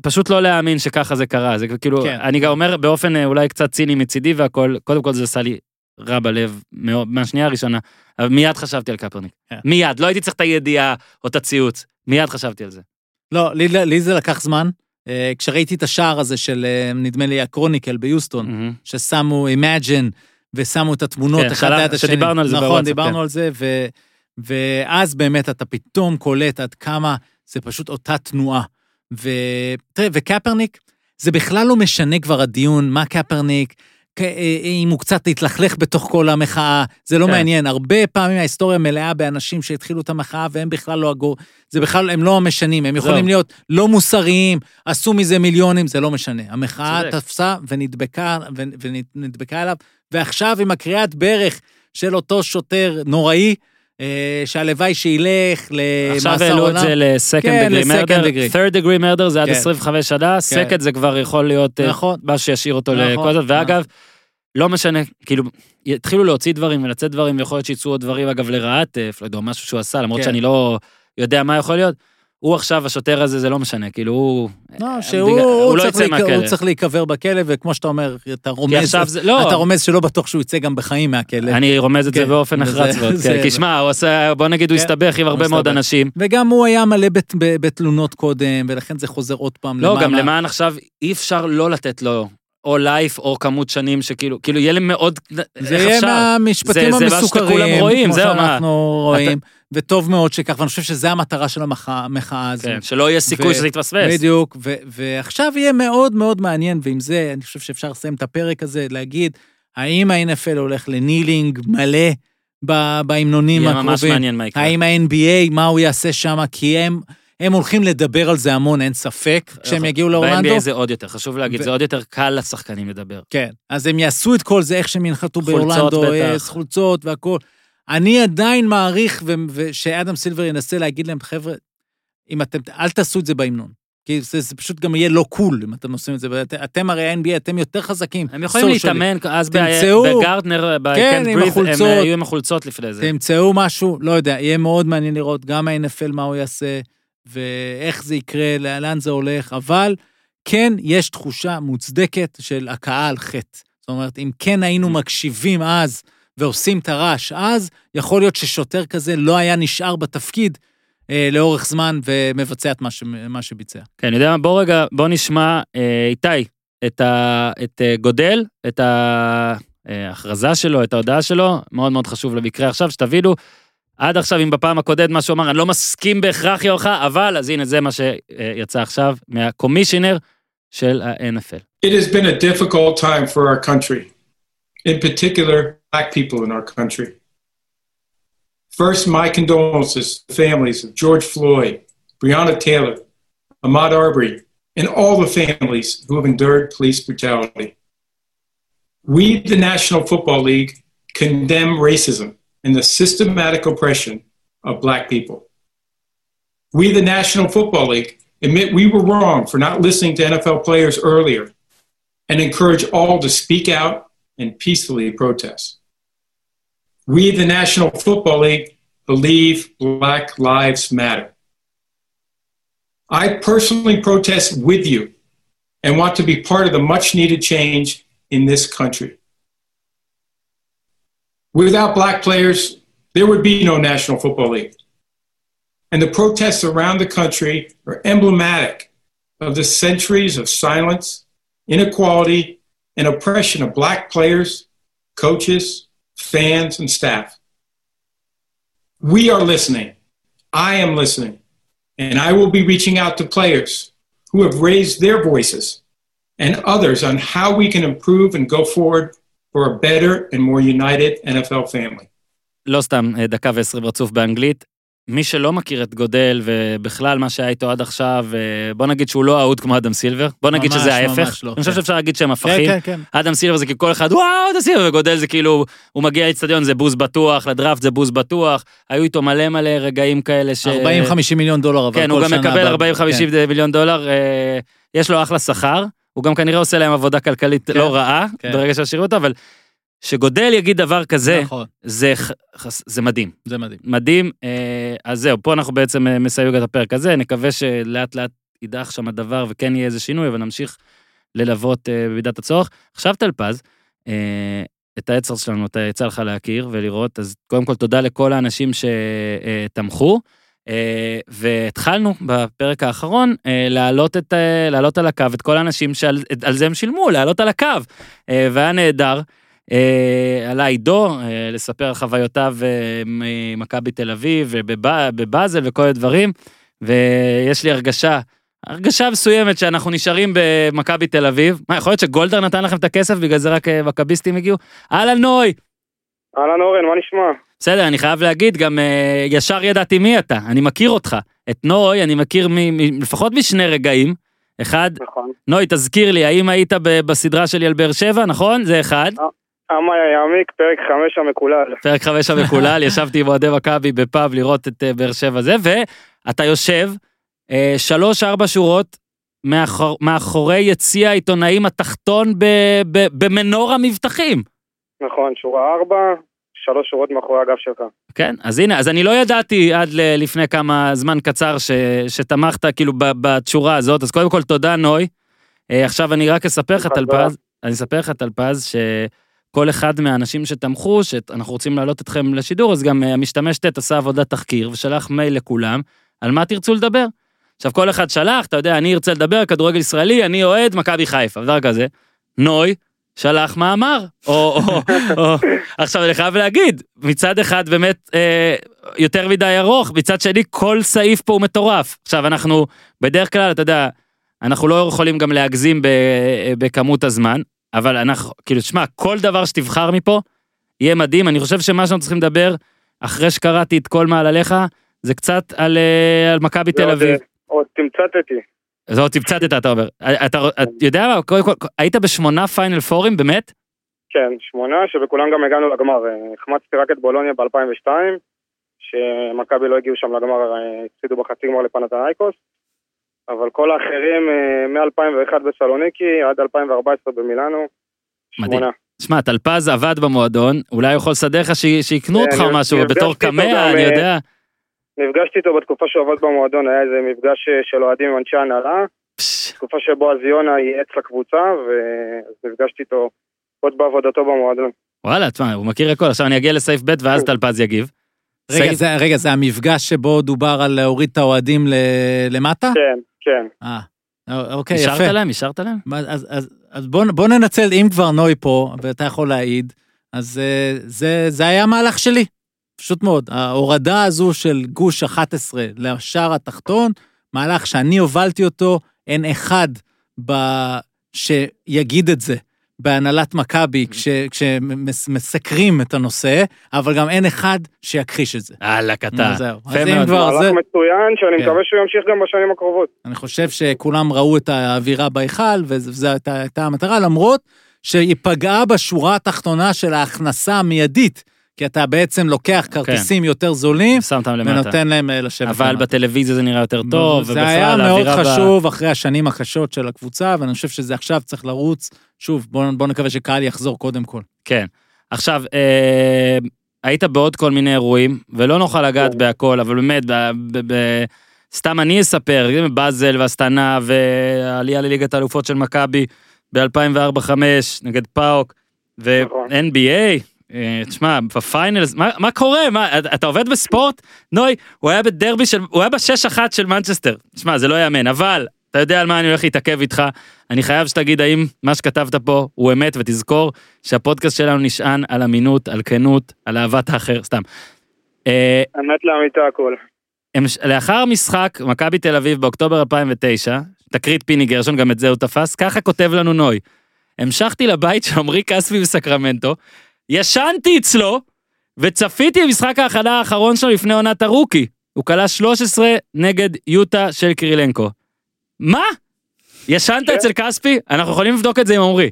פשוט לא להאמין שככה זה קרה, זה כאילו, כן. אני גם אומר באופן אה, אולי קצת ציני מצידי והכל, קודם כל זה עשה לי רע בלב מאוד, מהשנייה הראשונה, אבל מיד חשבתי על קפרניק. כן. מיד, לא הייתי צריך את הידיעה או את הציוץ, מיד חשבתי על זה. לא, לי, לי זה לקח זמן. אה, כשראיתי את השער הזה של, אה, נדמה לי, הקרוניקל ביוסטון, מהמם. ששמו Imagine ושמו את התמונות כן, אחד ליד השני. שדיברנו על זה נכון, בוואטסאפ, דיברנו כן. על זה, ו, ואז באמת אתה פתאום קולט עד כמה זה פשוט אותה תנועה. ותראה, וקפרניק, זה בכלל לא משנה כבר הדיון, מה קפרניק, אם הוא קצת התלכלך בתוך כל המחאה, זה לא כן. מעניין. הרבה פעמים ההיסטוריה מלאה באנשים שהתחילו את המחאה והם בכלל לא הגור... זה בכלל, הם לא משנים, הם יכולים זהו. להיות לא מוסריים, עשו מזה מיליונים, זה לא משנה. המחאה צודק. תפסה ונדבקה, ונדבקה אליו, ועכשיו עם הקריאת ברך של אותו שוטר נוראי, אה, שהלוואי שילך למאסר עכשיו העלו את עולם. זה ל-second כן, degree ל-second murder, degree. third degree murder זה עד כן. 25 שנה, second זה כבר יכול להיות אה, נכון. מה שישאיר אותו נכון, לכל זאת, ואגב, לא משנה, כאילו, יתחילו להוציא דברים ולצאת דברים, ויכול להיות שיצאו עוד דברים, אגב, לרעת אה, פלויד, או משהו שהוא עשה, למרות כן. שאני לא יודע מה יכול להיות. הוא עכשיו, השוטר הזה, זה לא משנה, כאילו, הוא... לא, בגלל- שהוא הוא לא צריך יצא להיק- מהכלא. הוא צריך להיקבר בכלא, וכמו שאתה אומר, אתה רומז, זה, לא, אתה רומז שלא בטוח שהוא יצא גם בחיים מהכלא. אני רומז את זה כן, באופן וזה- נחרץ מאוד, זה- כן, כי שמע, הוא עשה, בוא נגיד, הוא כן, הסתבך עם הרבה הוא מאוד. אנשים. וגם הוא היה מלא בתלונות קודם, ולכן זה חוזר עוד פעם לא, למעלה. גם למען עכשיו, אי אפשר לא לתת לו או לייף או כמות שנים שכאילו, כאילו יהיה לי מאוד, זה יהיה? מהמשפטים זה- זה מה המסוכרים, שכולם רואים, כמו זהו, מה? שאנחנו רואים, וטוב מאוד שכך, ואני חושב שזו המטרה של המחאה הזו. כן, שלא יהיה סיכוי ו- שזה יתפספס. בדיוק, ו- ועכשיו יהיה מאוד מאוד מעניין, ועם זה אני חושב שאפשר לסיים את הפרק הזה, להגיד, האם ה-NFL הולך לנילינג מלא בהמנונים יהיה ממש הקרובים? מעניין מה יקרה. האם ה-NBA, מה הוא יעשה שם? כי הם, הם הולכים לדבר על זה המון, אין ספק, כשהם יגיעו לאורלנדו. ב-NBA זה עוד יותר, חשוב להגיד, ו- זה עוד יותר קל לשחקנים לדבר. כן, אז הם יעשו את כל זה, איך שהם ינחתו באורלנדו, בטח. אה, חולצות והכול. אני עדיין מעריך ו- ושאדם סילבר ינסה להגיד להם, חבר'ה, אם אתם, אל תעשו את זה בהמנון. כי זה, זה פשוט גם יהיה לא קול אם אתם עושים את זה. ואת- אתם הרי ה-NBA, אתם יותר חזקים. הם יכולים. להתאמן, אז תמצאו- בגרטנר, כן, Can't עם Breathe, הם החולצות. אה, היו עם החולצות לפני זה. תמצאו משהו, לא יודע, יהיה מאוד מעניין לראות גם ה-NFL מה הוא יעשה, ואיך זה יקרה, לאן זה הולך, אבל כן יש תחושה מוצדקת של הכאה על חטא. זאת אומרת, אם כן היינו מקשיבים אז ועושים את הרעש אז, יכול להיות ששוטר כזה לא היה נשאר בתפקיד אה, לאורך זמן ומבצע את מה, ש... מה שביצע. כן, אני יודע מה, בוא רגע, בוא נשמע, אה, איתי, את, ה, את אה, גודל, את אה, ההכרזה שלו, את ההודעה שלו, מאוד מאוד חשוב למקרה עכשיו, שתבינו, עד עכשיו, אם בפעם הקודמת מה שהוא אמר, אני לא מסכים בהכרח יורך, אבל אז הנה זה מה שיצא עכשיו מהקומישיונר של ה-NFL. It has been a difficult time for our country, in particular, black people in our country. First, my condolences to the families of George Floyd, Breonna Taylor, Ahmaud Arbery, and all the families who have endured police brutality. We, the National Football League, condemn racism and the systematic oppression of black people. We, the National Football League, admit we were wrong for not listening to NFL players earlier and encourage all to speak out and peacefully protest. We, the National Football League, believe Black Lives Matter. I personally protest with you and want to be part of the much needed change in this country. Without Black players, there would be no National Football League. And the protests around the country are emblematic of the centuries of silence inequality, and oppression of black players, coaches, fans, and staff. We are listening. I am listening. And I will be reaching out to players who have raised their voices and others on how we can improve and go forward for a better and more united NFL family. לא סתם אה, דקה ועשרים רצוף באנגלית. מי שלא מכיר את גודל ובכלל מה שהיה איתו עד עכשיו, אה, בוא נגיד שהוא לא אהוד כמו אדם סילבר, בוא נגיד ממש, שזה ההפך. ממש לא, אני חושב כן. שאפשר להגיד שהם כן, הפכים. כן, כן. אדם סילבר זה כאילו כל אחד, וואו, אדם סילבר, וגודל זה כאילו, הוא מגיע לאצטדיון, זה בוז בטוח, לדראפט זה בוז בטוח, היו איתו מלא מלא רגעים כאלה ש... 40-50 מיליון דולר, אבל כן, כל הוא גם מקבל ב- 40-50 כן. מיליון דולר, אה, יש לו אחלה שכר, הוא גם כנראה עושה להם עבודה כלכלית כן, לא רעה, כן. ברגע שהשאירו אותו, אבל שגודל יגיד דבר כזה, נכון, זה זה מדהים. זה מדהים. מדהים, אה, אז זהו, פה אנחנו בעצם אה, מסיימים את הפרק הזה, נקווה שלאט לאט יידח שם הדבר וכן יהיה איזה שינוי, אבל נמשיך ללוות אה, במידת הצורך. עכשיו טלפז, את העצר שלנו, אתה יצא לך להכיר ולראות, אז קודם כל תודה לכל האנשים שתמכו. אה, והתחלנו בפרק האחרון אה, להעלות, את, אה, להעלות על הקו את כל האנשים שעל על זה הם שילמו, להעלות על הקו. והיה נהדר. עלה עידו לספר על חוויותיו ממכבי תל אביב ובבאזל וכל הדברים, ויש לי הרגשה, הרגשה מסוימת שאנחנו נשארים במכבי תל אביב. מה, יכול להיות שגולדהר נתן לכם את הכסף, בגלל זה רק מכביסטים הגיעו? אהלן נוי! אהלן אורן, מה נשמע? בסדר, אני חייב להגיד, גם אה, ישר ידעתי מי אתה, אני מכיר אותך. את נוי אני מכיר מ, מ, לפחות משני רגעים. אחד, נכון. נוי, תזכיר לי, האם היית ב, בסדרה שלי על באר שבע, נכון? זה אחד. עמאי יעמיק, פרק חמש המקולל. פרק חמש המקולל, ישבתי עם אוהדי מכבי בפאב לראות את אה, באר שבע זה, ואתה יושב אה, שלוש-ארבע שורות מאחור, מאחורי יציע העיתונאים התחתון ב, ב, במנור המבטחים. נכון, שורה ארבע, שלוש שורות מאחורי הגב שלך. כן, אז הנה, אז אני לא ידעתי עד ל- לפני כמה זמן קצר ש, שתמכת כאילו ב- בתשורה הזאת, אז קודם כל תודה נוי. אה, עכשיו אני רק אספר לך. טלפז, אני אספר לך טלפז שכל אחד מהאנשים שתמכו, שאנחנו רוצים להעלות אתכם לשידור, אז גם אה, המשתמש ט' עשה עבודת תחקיר ושלח מייל לכולם, על מה תרצו לדבר. עכשיו כל אחד שלח, אתה יודע, אני ארצה לדבר, כדורגל ישראלי, אני אוהד מכבי חיפה, דבר כזה. נוי, שלח מאמר, או, או, או, עכשיו אני חייב להגיד, מצד אחד באמת אה, יותר מדי ארוך, מצד שני כל סעיף פה הוא מטורף. עכשיו אנחנו, בדרך כלל, אתה יודע, אנחנו לא יכולים גם להגזים ב, בכמות הזמן, אבל אנחנו, כאילו, שמע, כל דבר שתבחר מפה, יהיה מדהים, אני חושב שמה שאנחנו צריכים לדבר, אחרי שקראתי את כל מעלליך, זה קצת על, אה, על מכבי תל ועוד, אביב. עוד תמצתתי. אז עוד צמצתת, אתה אומר. אתה, יודע מה, קודם כל, היית בשמונה פיינל פורים, באמת? כן, שמונה, שבכולם גם הגענו לגמר. אה, החמצתי רק את בולוניה ב-2002, שמכבי לא הגיעו שם לגמר, אה, הפסידו בחצי גמר לפנתנייקוס. אבל כל האחרים, אה, מ-2001 בסלוניקי עד 2014 במילאנו. שמונה. שמע, טלפז עבד במועדון, אולי הוא יכול לסדר לך שיקנו כן, אותך משהו, בתור קמע, אני יודע. נפגשתי איתו בתקופה שהוא עבד במועדון, היה איזה מפגש אה, של אוהדים עם אנשי הנהלה, תקופה שבו אז יונה ייעץ לקבוצה, ונפגשתי איתו עוד בעבודתו במועדון. וואלה, תשמע, הוא מכיר הכל, עכשיו אני אגיע לסעיף ב' ואז טלפז יגיב. רגע, סעיף- זה, רגע, זה המפגש שבו דובר על להוריד את האוהדים ל- למטה? כן, כן. אה, אוקיי, יפה. אישרת להם? אישרת להם? אז, אז, אז בוא, בוא ננצל, אם כבר נוי פה, ואתה יכול להעיד, אז uh, זה, זה היה המהלך שלי. פשוט מאוד. ההורדה הזו של גוש 11 לשער התחתון, מהלך שאני הובלתי אותו, אין אחד ב... שיגיד את זה בהנהלת מכבי כש, כשמסקרים את הנושא, אבל גם אין אחד שיכחיש את זה. יאללה, קטן. זהו. אז אם. כבר זה, מהלך מצוין, שאני כן. מקווה שהוא ימשיך גם בשנים הקרובות. אני חושב שכולם ראו את האווירה בהיכל, וזו הייתה המטרה, למרות שהיא פגעה בשורה התחתונה של ההכנסה המיידית, כי אתה בעצם לוקח כרטיסים יותר זולים. ונותן להם אה, לשבת אבל למטה. בטלוויזיה זה נראה יותר טוב, זה היה מאוד האווירה ב- חשוב אחרי השנים הקשות של הקבוצה, ואני חושב שזה עכשיו צריך לרוץ. שוב, בואו בוא נקווה שקהל יחזור קודם כל. כן. עכשיו, אה, היית בעוד כל מיני אירועים, ולא נוכל לגעת כן. בהכל, אבל באמת, ב, ב, ב, סתם אני אספר, באזל והסטנה והעלייה לליגת האלופות של מכבי ב-2004-2005 נגד פאוק, נכון. ו-NBA, אה, תשמע, ב finals, מה, מה קורה? מה, אתה עובד בספורט? נוי, הוא היה בדרבי של, הוא היה בשש אחת של מנצ'סטר. תשמע, זה לא יאמן, אבל אתה יודע על מה אני הולך להתעכב איתך. אני חייב שתגיד האם מה שכתבת פה הוא אמת, ותזכור שהפודקאסט שלנו נשען על אמינות, על כנות, על אהבת האחר, סתם. אה, אמת לאמיתה הכל. לאחר המשחק, מכבי תל אביב באוקטובר 2009, תקרית פיני גרשון, גם את זה הוא תפס, ככה כותב לנו נוי. המשכתי לבית של עמרי כספי בסקרמנטו, ישנתי אצלו, וצפיתי במשחק ההכנה האחרון שלו לפני עונת הרוקי. הוא כלה 13 נגד יוטה של קרילנקו. מה? ישנת כן. אצל כספי? אנחנו יכולים לבדוק את זה עם עמרי.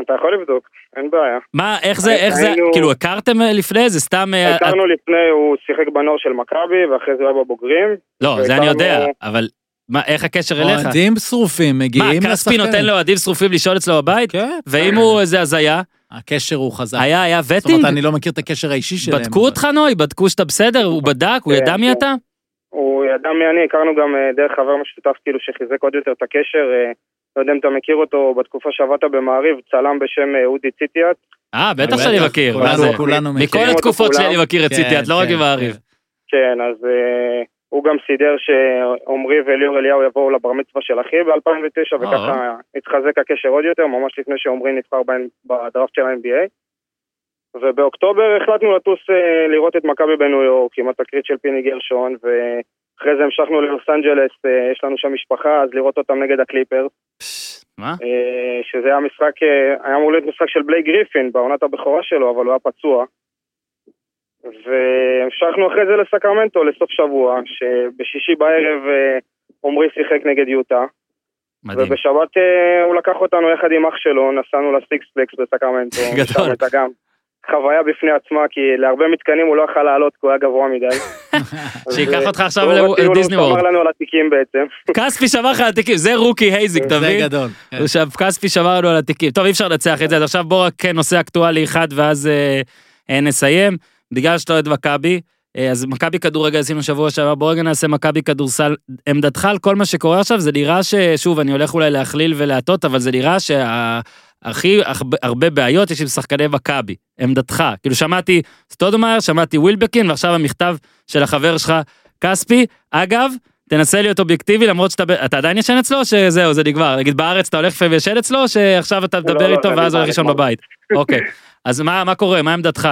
אתה יכול לבדוק, אין בעיה. מה, איך זה, איך זה, היינו- כאילו הכרתם אה, לפני? זה סתם... אה, הכרנו לפני, הוא שיחק בנוער של מכבי, ואחרי זה הוא היה בבוגרים. לא, זה אני יודע, והכרנו- אבל מה, איך הקשר אליך? אוהדים שרופים מה, מגיעים כספי לשחקנים. נותן לאוהדים שרופים לשאול אצלו בבית? כן. ואם הוא איזה הזיה, הקשר הוא חזק. היה, היה זאת וטינג? אומרת, אני לא מכיר את הקשר האישי שלהם. בדקו אותך נוי? בדקו שאתה בסדר? הוא בדק? הוא כן, ידע מי. אתה? הוא ידע מי אני, הכרנו גם אה, דרך חבר משותף כאילו שחיזק עוד יותר את הקשר. אה, לא יודע אם אתה מכיר אותו, בתקופה שעבדת במעריב, צלם בשם אה, אודי ציטיאט. אה, בטח שאני מכיר. כולנו- מכירים. מכל התקופות כולם. שלי אני מכיר את כן, ציטיאט, לא רק כן, עם העריב. כן. כן, אז אה, הוא גם סידר שעמרי ואליאור אליהו יבואו לבר מצווה של אחי ב-2009, וככה התחזק הקשר עוד יותר, ממש לפני שעמרי נבחר בדראפט של ה-NBA. ובאוקטובר החלטנו לטוס אה, לראות את מכבי בניו יורק עם התקרית של פיני גרשון, ואחרי זה המשכנו ללוס אנג'לס, אה, יש לנו שם משפחה, אז לראות אותם נגד הקליפרס. מה? אה, שזה היה משחק, היה אמור להיות משחק של בלייק גריפין בעונת הבכורה שלו, אבל הוא היה פצוע. והמשכנו אחרי זה לסקרמנטו לסוף שבוע, שבשישי בערב עמרי שיחק נגד יוטה. מדהים. ובשבת הוא לקח אותנו יחד עם אח שלו, נסענו לסיקספלקס בסקרמנטו. גדול. חוויה בפני עצמה, כי להרבה מתקנים הוא לא יכל לעלות, כי הוא היה גבוה מדי. שייקח אותך עכשיו לדיסני וורד. הוא שמר לנו על התיקים בעצם. כספי שמר לך על התיקים, זה רוקי הייזיק, אתה מבין? זה גדול. עכשיו, כספי שמר לנו על התיקים. טוב, אי אפשר לנצח את זה, אז עכשיו בוא רק כן, נושא אקטואלי אחד, ואז אה, אה, נסיים. בגלל שאתה אוהד מכבי, אה, אז מכבי כדורגל עשינו שבוע שעבר, בוא רגע נעשה מכבי כדורסל. עמדתך על כל מה שקורה עכשיו, זה נראה ששוב, אני הולך אולי להכליל ולהטות, אבל זה נראה שה... הכי הרבה בעיות יש עם שחקני מכבי, עמדתך. כאילו שמעתי סטודומאייר, שמעתי ווילבקין, ועכשיו המכתב של החבר שלך, כספי. אגב, תנסה להיות אובייקטיבי למרות שאתה, אתה עדיין ישן אצלו או שזהו זה נגמר נגיד בארץ אתה הולך לפעמים ישן אצלו שעכשיו אתה מדבר לא, לא, איתו ואז הוא הולך לישון בבית. אוקיי אז מה מה קורה מה עמדתך.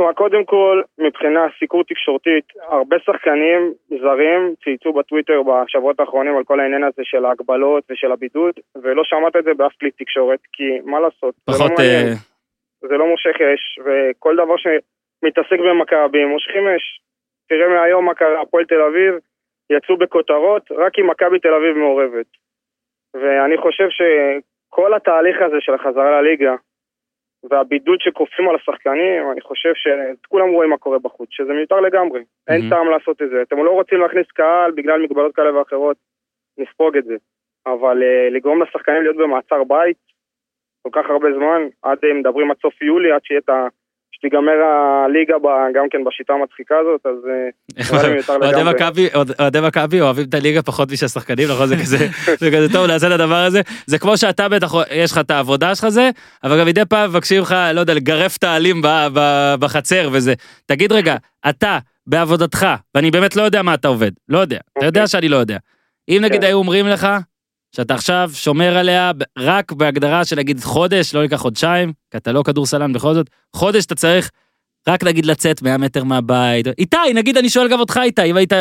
תשמע, קודם כל, מבחינה סיקור תקשורתית, הרבה שחקנים זרים צייצו בטוויטר בשבועות האחרונים על כל העניין הזה של ההגבלות ושל הבידוד, ולא שמעת את זה באף כלי תקשורת, כי מה לעשות, פחות... זה לא, מעניין, uh... זה לא מושך אש, וכל דבר שמתעסק במכבי מושכים אש. תראה מהיום מה קרה, הפועל תל אביב יצאו בכותרות רק אם מכבי תל אביב מעורבת. ואני חושב שכל התהליך הזה של החזרה לליגה, והבידוד שכופים על השחקנים, אני חושב שכולם רואים מה קורה בחוץ, שזה מיותר לגמרי. Mm-hmm. אין טעם לעשות את זה. אתם לא רוצים להכניס קהל בגלל מגבלות כאלה ואחרות, נספוג את זה. אבל uh, לגרום לשחקנים להיות במעצר בית כל כך הרבה זמן, עד, uh, מדברים עד סוף יולי, עד שיהיה את ה... שתיגמר הליגה גם כן בשיטה המצחיקה הזאת, אז נראה לי מיותר לגמרי. אוהדי מכבי אוהבים את הליגה פחות משל שחקנים, נכון? זה כזה, זה כזה טוב לעשות את הדבר הזה. זה כמו שאתה בטח, יש לך את העבודה שלך זה, אבל גם מדי פעם מבקשים לך, לא יודע, לגרף את העלים בחצר וזה. תגיד רגע, אתה, בעבודתך, ואני באמת לא יודע מה אתה עובד, לא יודע, אתה יודע אוקיי. שאני לא יודע. אם נגיד כן. היו אומרים לך, שאתה עכשיו שומר עליה רק בהגדרה של נגיד חודש, לא ייקח חודשיים, כי אתה לא כדורסלן בכל זאת, חודש אתה צריך רק נגיד לצאת 100 מטר מהבית. איתי, נגיד אני שואל גם אותך איתי, אם היית,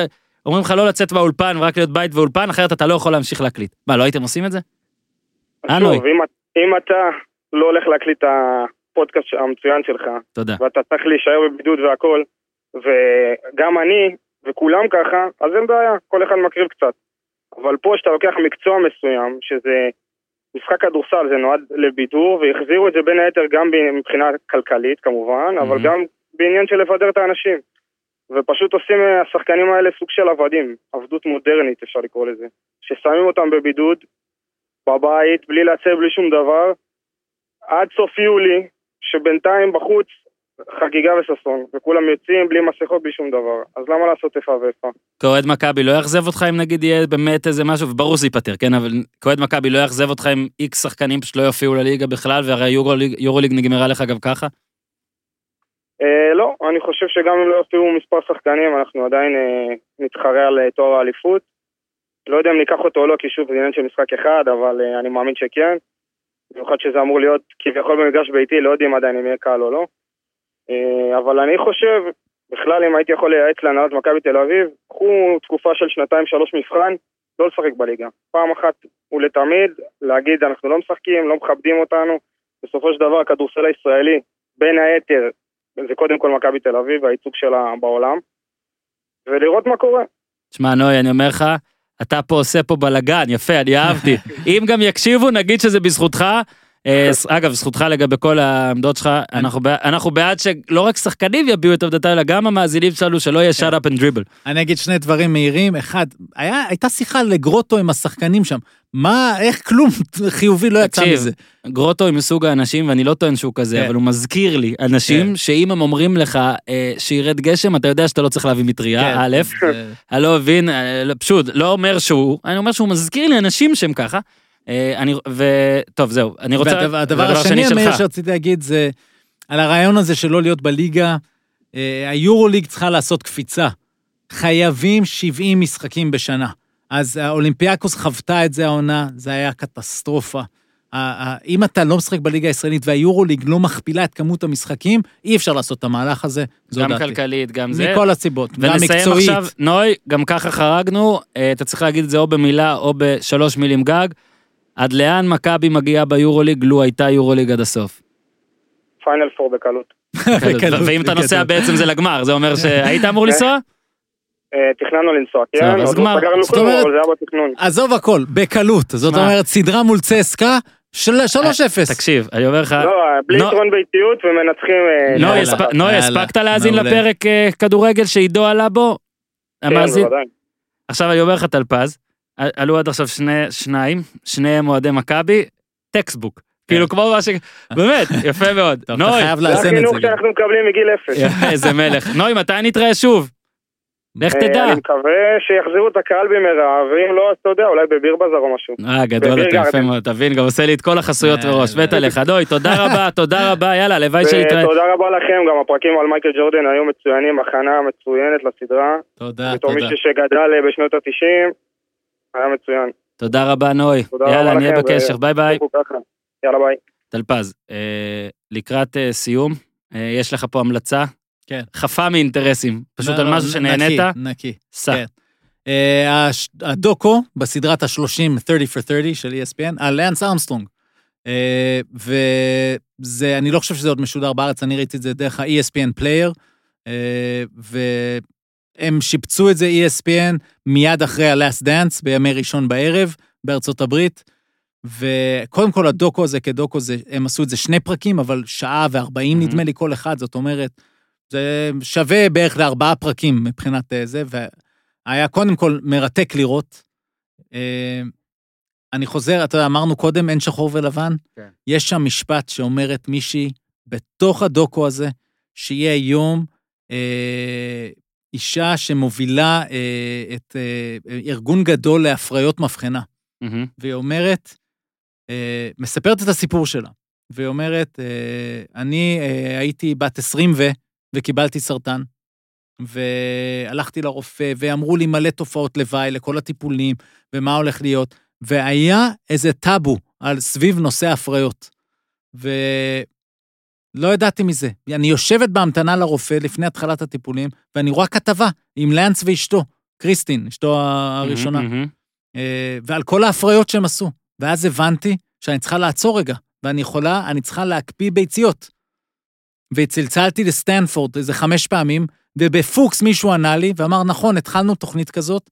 אומרים לך לא לצאת מהאולפן ורק להיות בית ואולפן, אחרת אתה לא יכול להמשיך להקליט. מה, לא הייתם עושים את זה? שוב, אם, אם אתה לא הולך להקליט את הפודקאסט המצוין שלך, תודה. ואתה צריך להישאר בבידוד והכל, וגם אני, וכולם ככה, אז אין בעיה, כל אחד מקריב קצת. אבל פה שאתה לוקח מקצוע מסוים, שזה משחק כדורסל, זה נועד לבידור, והחזירו את זה בין היתר גם מבחינה כלכלית כמובן, mm-hmm. אבל גם בעניין של לבדר את האנשים. ופשוט עושים השחקנים האלה סוג של עבדים, עבדות מודרנית אפשר לקרוא לזה. ששמים אותם בבידוד, בבית, בלי לעצב, בלי שום דבר, עד סוף יולי, שבינתיים בחוץ חגיגה וששון, וכולם יוצאים בלי מסכות, בלי שום דבר. אז למה לעשות איפה ואיפה? כאוהד מכבי לא יאכזב אותך אם נגיד יהיה באמת איזה משהו, וברור שזה ייפתר, כן? אבל כאוהד מכבי לא יאכזב אותך אם איקס שחקנים פשוט לא יופיעו לליגה בכלל, והרי יורוליג נגמרה לך גם ככה? אה, לא, אני חושב שגם אם לא יופיעו מספר שחקנים, אנחנו עדיין אה, נתחרה על אה, תואר האליפות. לא יודע אם ניקח אותו או לא, כי שוב זה עניין של משחק אחד, אבל אני מאמין שכן. במיוחד שזה אמור להיות כביכול במפגש ביתי, לא יודעים עדיין אם יהיה קהל או לא. אה, אבל אני חושב, בכלל אם הייתי יכול לייעץ להנהלת מכבי תל אביב, קחו תקופה של שנתיים שלוש מבחן, לא לשחק בליגה. פעם אחת ולתמיד, להגיד אנחנו לא משחקים, לא מכבדים אותנו. בסופו של דבר הכדורסל הישראלי, בין היתר, זה קודם כל מכבי תל אביב, הייצוג שלה בעולם, ולראות מה קורה. תשמע, נוי, אני אומר לך, אתה פה עושה פה בלאגן, יפה, אני אהבתי. אם גם יקשיבו, נגיד שזה בזכותך, אגב, זכותך לגבי כל העמדות שלך, אנחנו בעד שלא רק שחקנים יביעו את עמדתם, אלא גם המאזינים שלנו שלא יהיה shut up and dribble. אני אגיד שני דברים מהירים. אחד, הייתה שיחה לגרוטו עם השחקנים שם. מה, איך כלום חיובי לא יצא מזה. גרוטו היא מסוג האנשים, ואני לא טוען שהוא כזה, כן. אבל הוא מזכיר לי אנשים כן. שאם הם אומרים לך אה, שירד גשם, אתה יודע שאתה לא צריך להביא מטריה, כן. א', אני לא מבין, אה, לא, פשוט, לא אומר שהוא, אני אומר שהוא מזכיר לי אנשים שהם ככה. אה, אני, וטוב, זהו, אני רוצה... והדבר השני, המאיר, שרציתי להגיד זה, על הרעיון הזה של לא להיות בליגה, אה, היורוליג צריכה לעשות קפיצה. חייבים 70 משחקים בשנה. אז האולימפיאקוס חוותה את זה העונה, זה היה קטסטרופה. אם אתה לא משחק בליגה הישראלית והיורוליג לא מכפילה את כמות המשחקים, אי אפשר לעשות את המהלך הזה, זו גם דעתי. כלכלית, גם זה. מכל הסיבות, גם ונסיים מקצועית. עכשיו, נוי, גם ככה חרגנו, אה, אתה צריך להגיד את זה או במילה או בשלוש מילים גג. עד לאן מכבי מגיעה ביורוליג, לו הייתה יורוליג עד הסוף. פיינל פור בקלות. ואם אתה נוסע. בעצם זה לגמר, זה אומר שהיית אמור לנסוע? אה, תכננו לנסוע, כן? אז לא גמר. זאת אומרת-. עזוב הכל, בקלות. זאת. אומרת, סדרה מול צסקה של 3-0. תקשיב, אני אומר לך, לא, בלי יתרון באיטיות ומנצחים... אה, נוי, הספקת להאזין. לפרק אה, כדורגל שעידו עלה בו? כן, המאזין? בוודאי. עכשיו אני אומר לך טלפז, עלו עד עכשיו שני, שניים, שניהם אוהדי מכבי, textbook. כאילו כמו מה ש... באמת, יפה מאוד. טוב, אתה נוי, חייב זה לאזן את החינוך זה. גם. שאנחנו מקבלים מגיל אפס. איזה מלך. נוי, מתי נתראה שוב? לך אה, תדע. אני מקווה שיחזירו את הקהל במהרה, ואם לא, אז אתה יודע, אולי בביר בזאר או משהו. אה, גדול אתה יפה. מאוד, תבין, גם עושה לי את כל החסויות אה, מראש. אה, מת עליך, נוי, תודה רבה, תודה רבה, יאללה, הלוואי שנתראה. ותודה רבה לכם, גם הפרקים על מייקל ג'ורדן היו מצוינים, הכנה מצוינת לסדרה. תודה, בתור תודה. מישהו שגדל אה, בשנות ה-90, היה מצוין. תודה רבה, נוי. תודה רבה יאללה, נהיה לכם, בקשר, ו- ביי ביי. יאללה ביי. טלפז, אה, לקראת אה, סיום, אה, יש לך פה המלצה. כן. חפה מאינטרסים, פשוט לא, על לא, משהו שנהנית, נקי, נקי. סע. כן. אה, הש- הדוקו בסדרת ה-30, 30 for 30 של ESPN, על לאנס ארמסטרונג. אה, וזה, אני לא חושב שזה עוד משודר בארץ, אני ראיתי את זה דרך ה-ESPN Player, אה, והם שיפצו את זה, ESPN, מיד אחרי ה-Last Dance, בימי ראשון בערב, בארצות הברית. וקודם כל הדוקו הזה כדוקו, זה, הם עשו את זה שני פרקים, אבל שעה וארבעים Mhm. נדמה לי כל אחד, זאת אומרת, זה שווה בערך לארבעה פרקים מבחינת אה, זה, והיה קודם כל מרתק לראות. אה, אני חוזר, אתה יודע, אמרנו קודם, אין שחור ולבן. כן. יש שם משפט שאומרת מישהי, בתוך הדוקו הזה, שיהיה יום אה, אישה שמובילה אה, את אה, ארגון גדול להפריות מבחנה. מהמם. והיא אומרת, אה, מספרת את הסיפור שלה, והיא אומרת, אה, אני אה, הייתי בת 20 ו... וקיבלתי סרטן, והלכתי לרופא, ואמרו לי מלא תופעות לוואי לכל הטיפולים, ומה הולך להיות, והיה איזה טאבו על סביב נושא ההפריות. ולא ידעתי מזה. אני יושבת בהמתנה לרופא לפני התחלת הטיפולים, ואני רואה כתבה עם לאנס ואשתו, קריסטין, אשתו הראשונה. אה, ועל כל ההפריות שהם עשו. ואז הבנתי שאני צריכה לעצור רגע, ואני יכולה, אני צריכה להקפיא ביציות. וצלצלתי לסטנפורד איזה חמש פעמים, ובפוקס מישהו ענה לי ואמר, נכון, התחלנו תוכנית כזאת,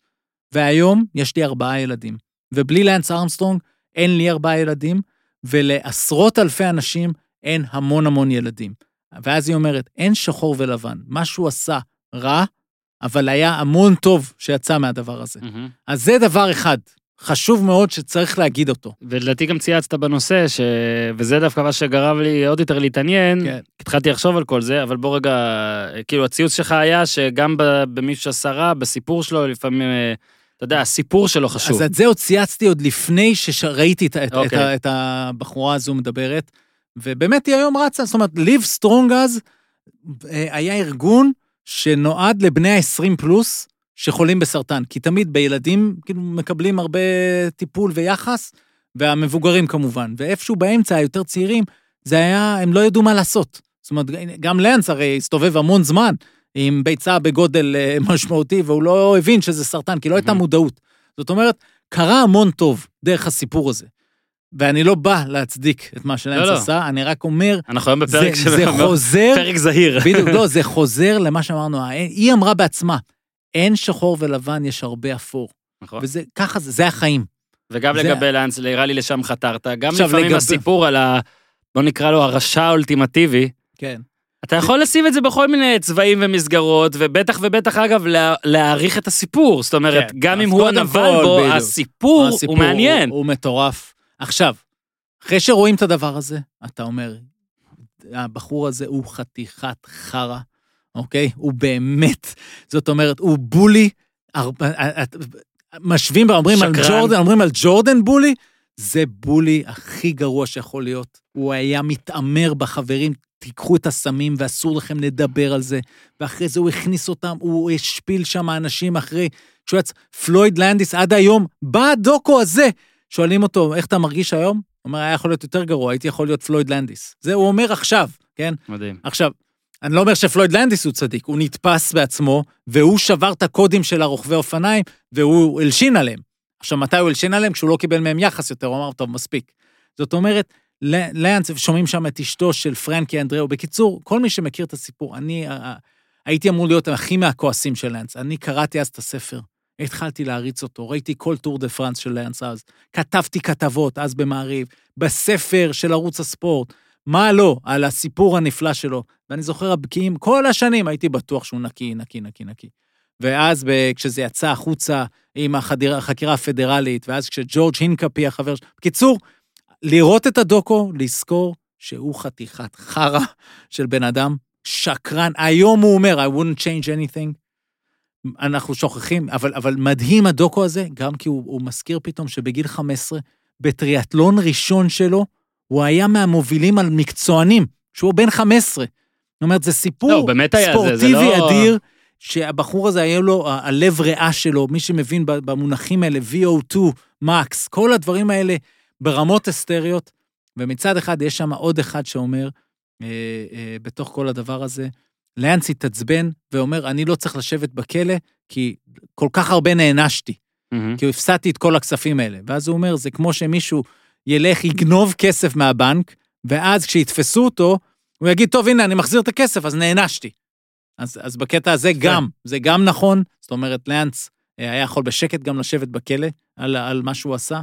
והיום יש לי ארבעה ילדים. ובלי לנס ארמסטרונג אין לי ארבעה ילדים, ולעשרות אלפי אנשים אין המון המון ילדים. ואז היא אומרת, אין שחור ולבן, מה שהוא עשה רע, אבל היה המון טוב שיצא מהדבר הזה. מהמם. אז זה דבר אחד, חשוב מאוד שצריך להגיד אותו. ולדעתי גם צייצת בנושא, ש... וזה דווקא מה שגרם לי עוד יותר להתעניין, כן. התחלתי לחשוב על כל זה, אבל בוא רגע, כאילו הציוץ שלך היה שגם ב- במישהו שעשה רע, בסיפור שלו, לפעמים, אה, אתה יודע, הסיפור שלו חשוב. אז את זה עוד צייצתי עוד לפני שראיתי את, את, אוקיי. את, את הבחורה הזו מדברת, ובאמת היא היום רצה, זאת אומרת, Live Strong אז היה ארגון שנועד לבני ה-20 פלוס שחולים בסרטן, כי תמיד בילדים כאילו מקבלים הרבה טיפול ויחס, והמבוגרים כמובן, ואיפשהו באמצע, היותר צעירים, זה היה, הם לא ידעו מה לעשות. זאת אומרת, גם לנס הרי הסתובב המון זמן עם ביצה בגודל אה, משמעותי, והוא לא הבין שזה סרטן, כי לא הייתה. מודעות. זאת אומרת, קרה המון טוב דרך הסיפור הזה. ואני לא בא להצדיק את מה לא, לא. עשה, אני רק אומר, אנחנו היום זה, בפרק זה חוזר, פרק זהיר. בדיוק, לא, זה חוזר למה שאמרנו, היא אמרה בעצמה, אין שחור ולבן, יש הרבה אפור. נכון. וזה, ככה זה, זה החיים. וגם זה- לגבי לאנס, נראה לי לשם חתרת, גם לפעמים לגבי- הסיפור על ה... בוא נקרא לו הרשע האולטימטיבי, כן. אתה יכול לשים את זה בכל מיני צבעים ומסגרות, ובטח ובטח אגב לה, להעריך את הסיפור, זאת אומרת, כן, גם אם הוא הנבל בו. הסיפור הסיפור הוא מעניין. הוא, הוא מטורף. עכשיו, אחרי שרואים את הדבר הזה, אתה אומר, הבחור הזה הוא חתיכת חרא, אוקיי? הוא באמת, זאת אומרת, הוא בולי, הרבה- את- משווים ואומרים על. ג'ורדן, אומרים על ג'ורדן בולי, זה בולי הכי גרוע שיכול להיות. הוא היה מתעמר בחברים, תיקחו את הסמים ואסור לכם לדבר על זה. ואחרי זה הוא הכניס אותם, הוא השפיל שם אנשים אחרי שהוא יצא, פלויד לנדיס עד היום, בדוקו הזה, שואלים אותו, איך אתה מרגיש היום? הוא אומר, היה יכול להיות יותר גרוע, הייתי יכול להיות פלויד לנדיס. זה הוא אומר עכשיו, כן? מדהים. עכשיו, אני לא אומר שפלויד לנדיס הוא צדיק, הוא נתפס בעצמו, והוא שבר את הקודים של הרוכבי אופניים, והוא הלשין עליהם. עכשיו, מתי הוא הלשין עליהם? כשהוא לא קיבל מהם יחס יותר, הוא אמר, טוב, מספיק. זאת אומרת, לנס, שומעים שם את אשתו של פרנקי אנדראו. בקיצור, כל מי שמכיר את הסיפור, אני הייתי אמור להיות הכי מהכועסים של לנס. אני קראתי אז את הספר, התחלתי להריץ אותו, ראיתי כל טור דה פרנס של לנס אז, כתבתי כתבות אז במעריב, בספר של ערוץ הספורט, מה לא, על הסיפור הנפלא שלו. ואני זוכר הבקיעים, כל השנים הייתי בטוח שהוא נקי, נקי, נקי, נקי. ואז כשזה יצא החוצה עם החדיר, החקירה הפדרלית, ואז כשג'ורג' הינקאפי החבר שלו, בקיצור, לראות את הדוקו, לזכור שהוא חתיכת חרא של בן אדם, שקרן. היום הוא אומר, I wouldn't change anything. אנחנו שוכחים, אבל, אבל מדהים הדוקו הזה, גם כי הוא, הוא מזכיר פתאום שבגיל 15, בטריאטלון ראשון שלו, הוא היה מהמובילים על מקצוענים, שהוא בן 15. זאת אומרת, זה סיפור לא, ספורטיבי זה, זה לא... אדיר, שהבחור הזה היה לו, הלב ריאה שלו, מי שמבין במונחים האלה, VO2, מקס, כל הדברים האלה ברמות אסתריות, ומצד אחד יש שם עוד אחד שאומר, אה, אה, בתוך כל הדבר הזה, לאנס התעצבן ואומר, אני לא צריך לשבת בכלא, כי כל כך הרבה נענשתי, מהמם. כי הפסדתי את כל הכספים האלה. ואז הוא אומר, זה כמו שמישהו ילך, יגנוב כסף מהבנק, ואז כשיתפסו אותו, הוא יגיד, טוב, הנה, אני מחזיר את הכסף, אז נענשתי. אז, אז בקטע הזה גם, זה גם נכון, זאת אומרת, לאנס אה, היה יכול בשקט גם לשבת בכלא על, על מה שהוא עשה.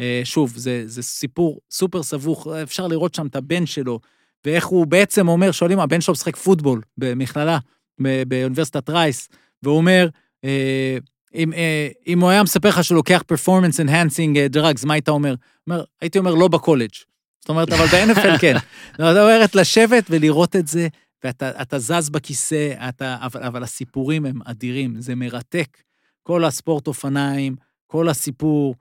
אה, שוב, זה, זה סיפור סופר סבוך, אפשר לראות שם את הבן שלו, ואיך הוא בעצם אומר, שואלים, הבן שלו משחק פוטבול במכללה, באוניברסיטת רייס, והוא אומר, אה, אם, אה, אם הוא היה מספר לך שהוא לוקח performance enhancing drugs, מה היית אומר? אומר? הייתי אומר, לא בקולג'. זאת אומרת, אבל ב-NFL כן. זאת אומרת, לשבת ולראות את זה, ואתה אתה זז בכיסא, אתה, אבל, אבל הסיפורים הם אדירים, זה מרתק. כל הספורט אופניים, כל הסיפור,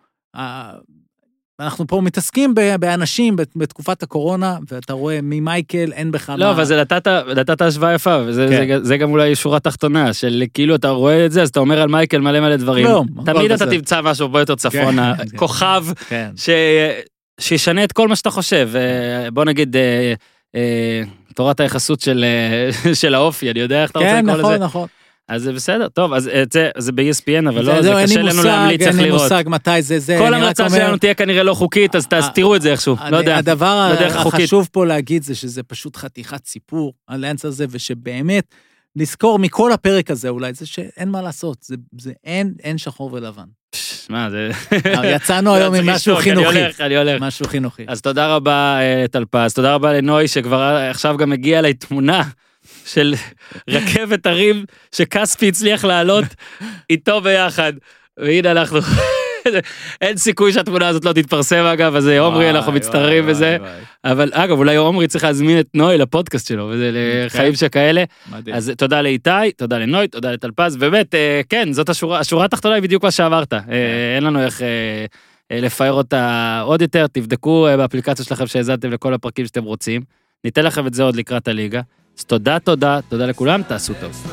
אנחנו פה מתעסקים באנשים בת- בתקופת הקורונה, ואתה רואה ממייקל, אין בך לא, אבל זה נתת, נתת השוואה יפה, וזה כן. זה, זה גם אולי שורה תחתונה, של כאילו אתה רואה את זה, אז אתה אומר על מייקל מלא מלא דברים. לא, תמיד אתה בסדר. תמצא משהו הרבה יותר צפונה, כן. כוכב כן. ש... שישנה את כל מה שאתה חושב. בוא נגיד, אה, אה, תורת היחסות של, אה, של האופי, אני יודע איך אתה רוצה כן, לקרוא נכון, לזה. נכון. אז זה בסדר, טוב, אז אה, זה, זה ב-ESPN, אבל לא, זה- זה זהו, אין לי קשה לנו להמליץ איך אין לי לראות. מושג מתי זה זה. כל אני המלצה אומר- שלנו תהיה כנראה לא חוקית, אז אז אה, תראו את זה איכשהו, לא יודע. הדבר לא יודע איך חוקית. החשוב פה להגיד זה שזה פשוט חתיכת סיפור, הלאנס הזה, ושבאמת, לזכור מכל הפרק הזה אולי, זה שאין מה לעשות, זה, זה אין, אין שחור ולבן. מה, זה... יצאנו היום עם משהו לשתוק, אני חינוכי. הולך, אני הולך. משהו חינוכי. אז תודה רבה, אה, טלפז, תודה רבה לנוי, שכבר עכשיו גם הגיעה אליי תמונה של רכבת הרים שכספי הצליח לעלות איתו ביחד. והנה אנחנו, אין סיכוי שהתמונה הזאת לא תתפרסם אגב, אז אה, עומרי, אנחנו מצטערים בזה. אבל אגב, אולי עומרי צריך להזמין את נוי לפודקאסט שלו, וזה לחיים שכאלה. מדהים. אז תודה לאיתי, תודה לנוי, תודה לטלפז, באמת, אה, כן, זאת השורה, השורה התחתונה היא בדיוק מה שאמרת. אה, אין לנו איך אה, אה, לפאר אותה עוד יותר, תבדקו אה, באפליקציה שלכם שהאזנתם לכל הפרקים שאתם רוצים. ניתן לכם את זה עוד לקראת הליגה. אז תודה, תודה, תודה לכולם, תעשו טוב.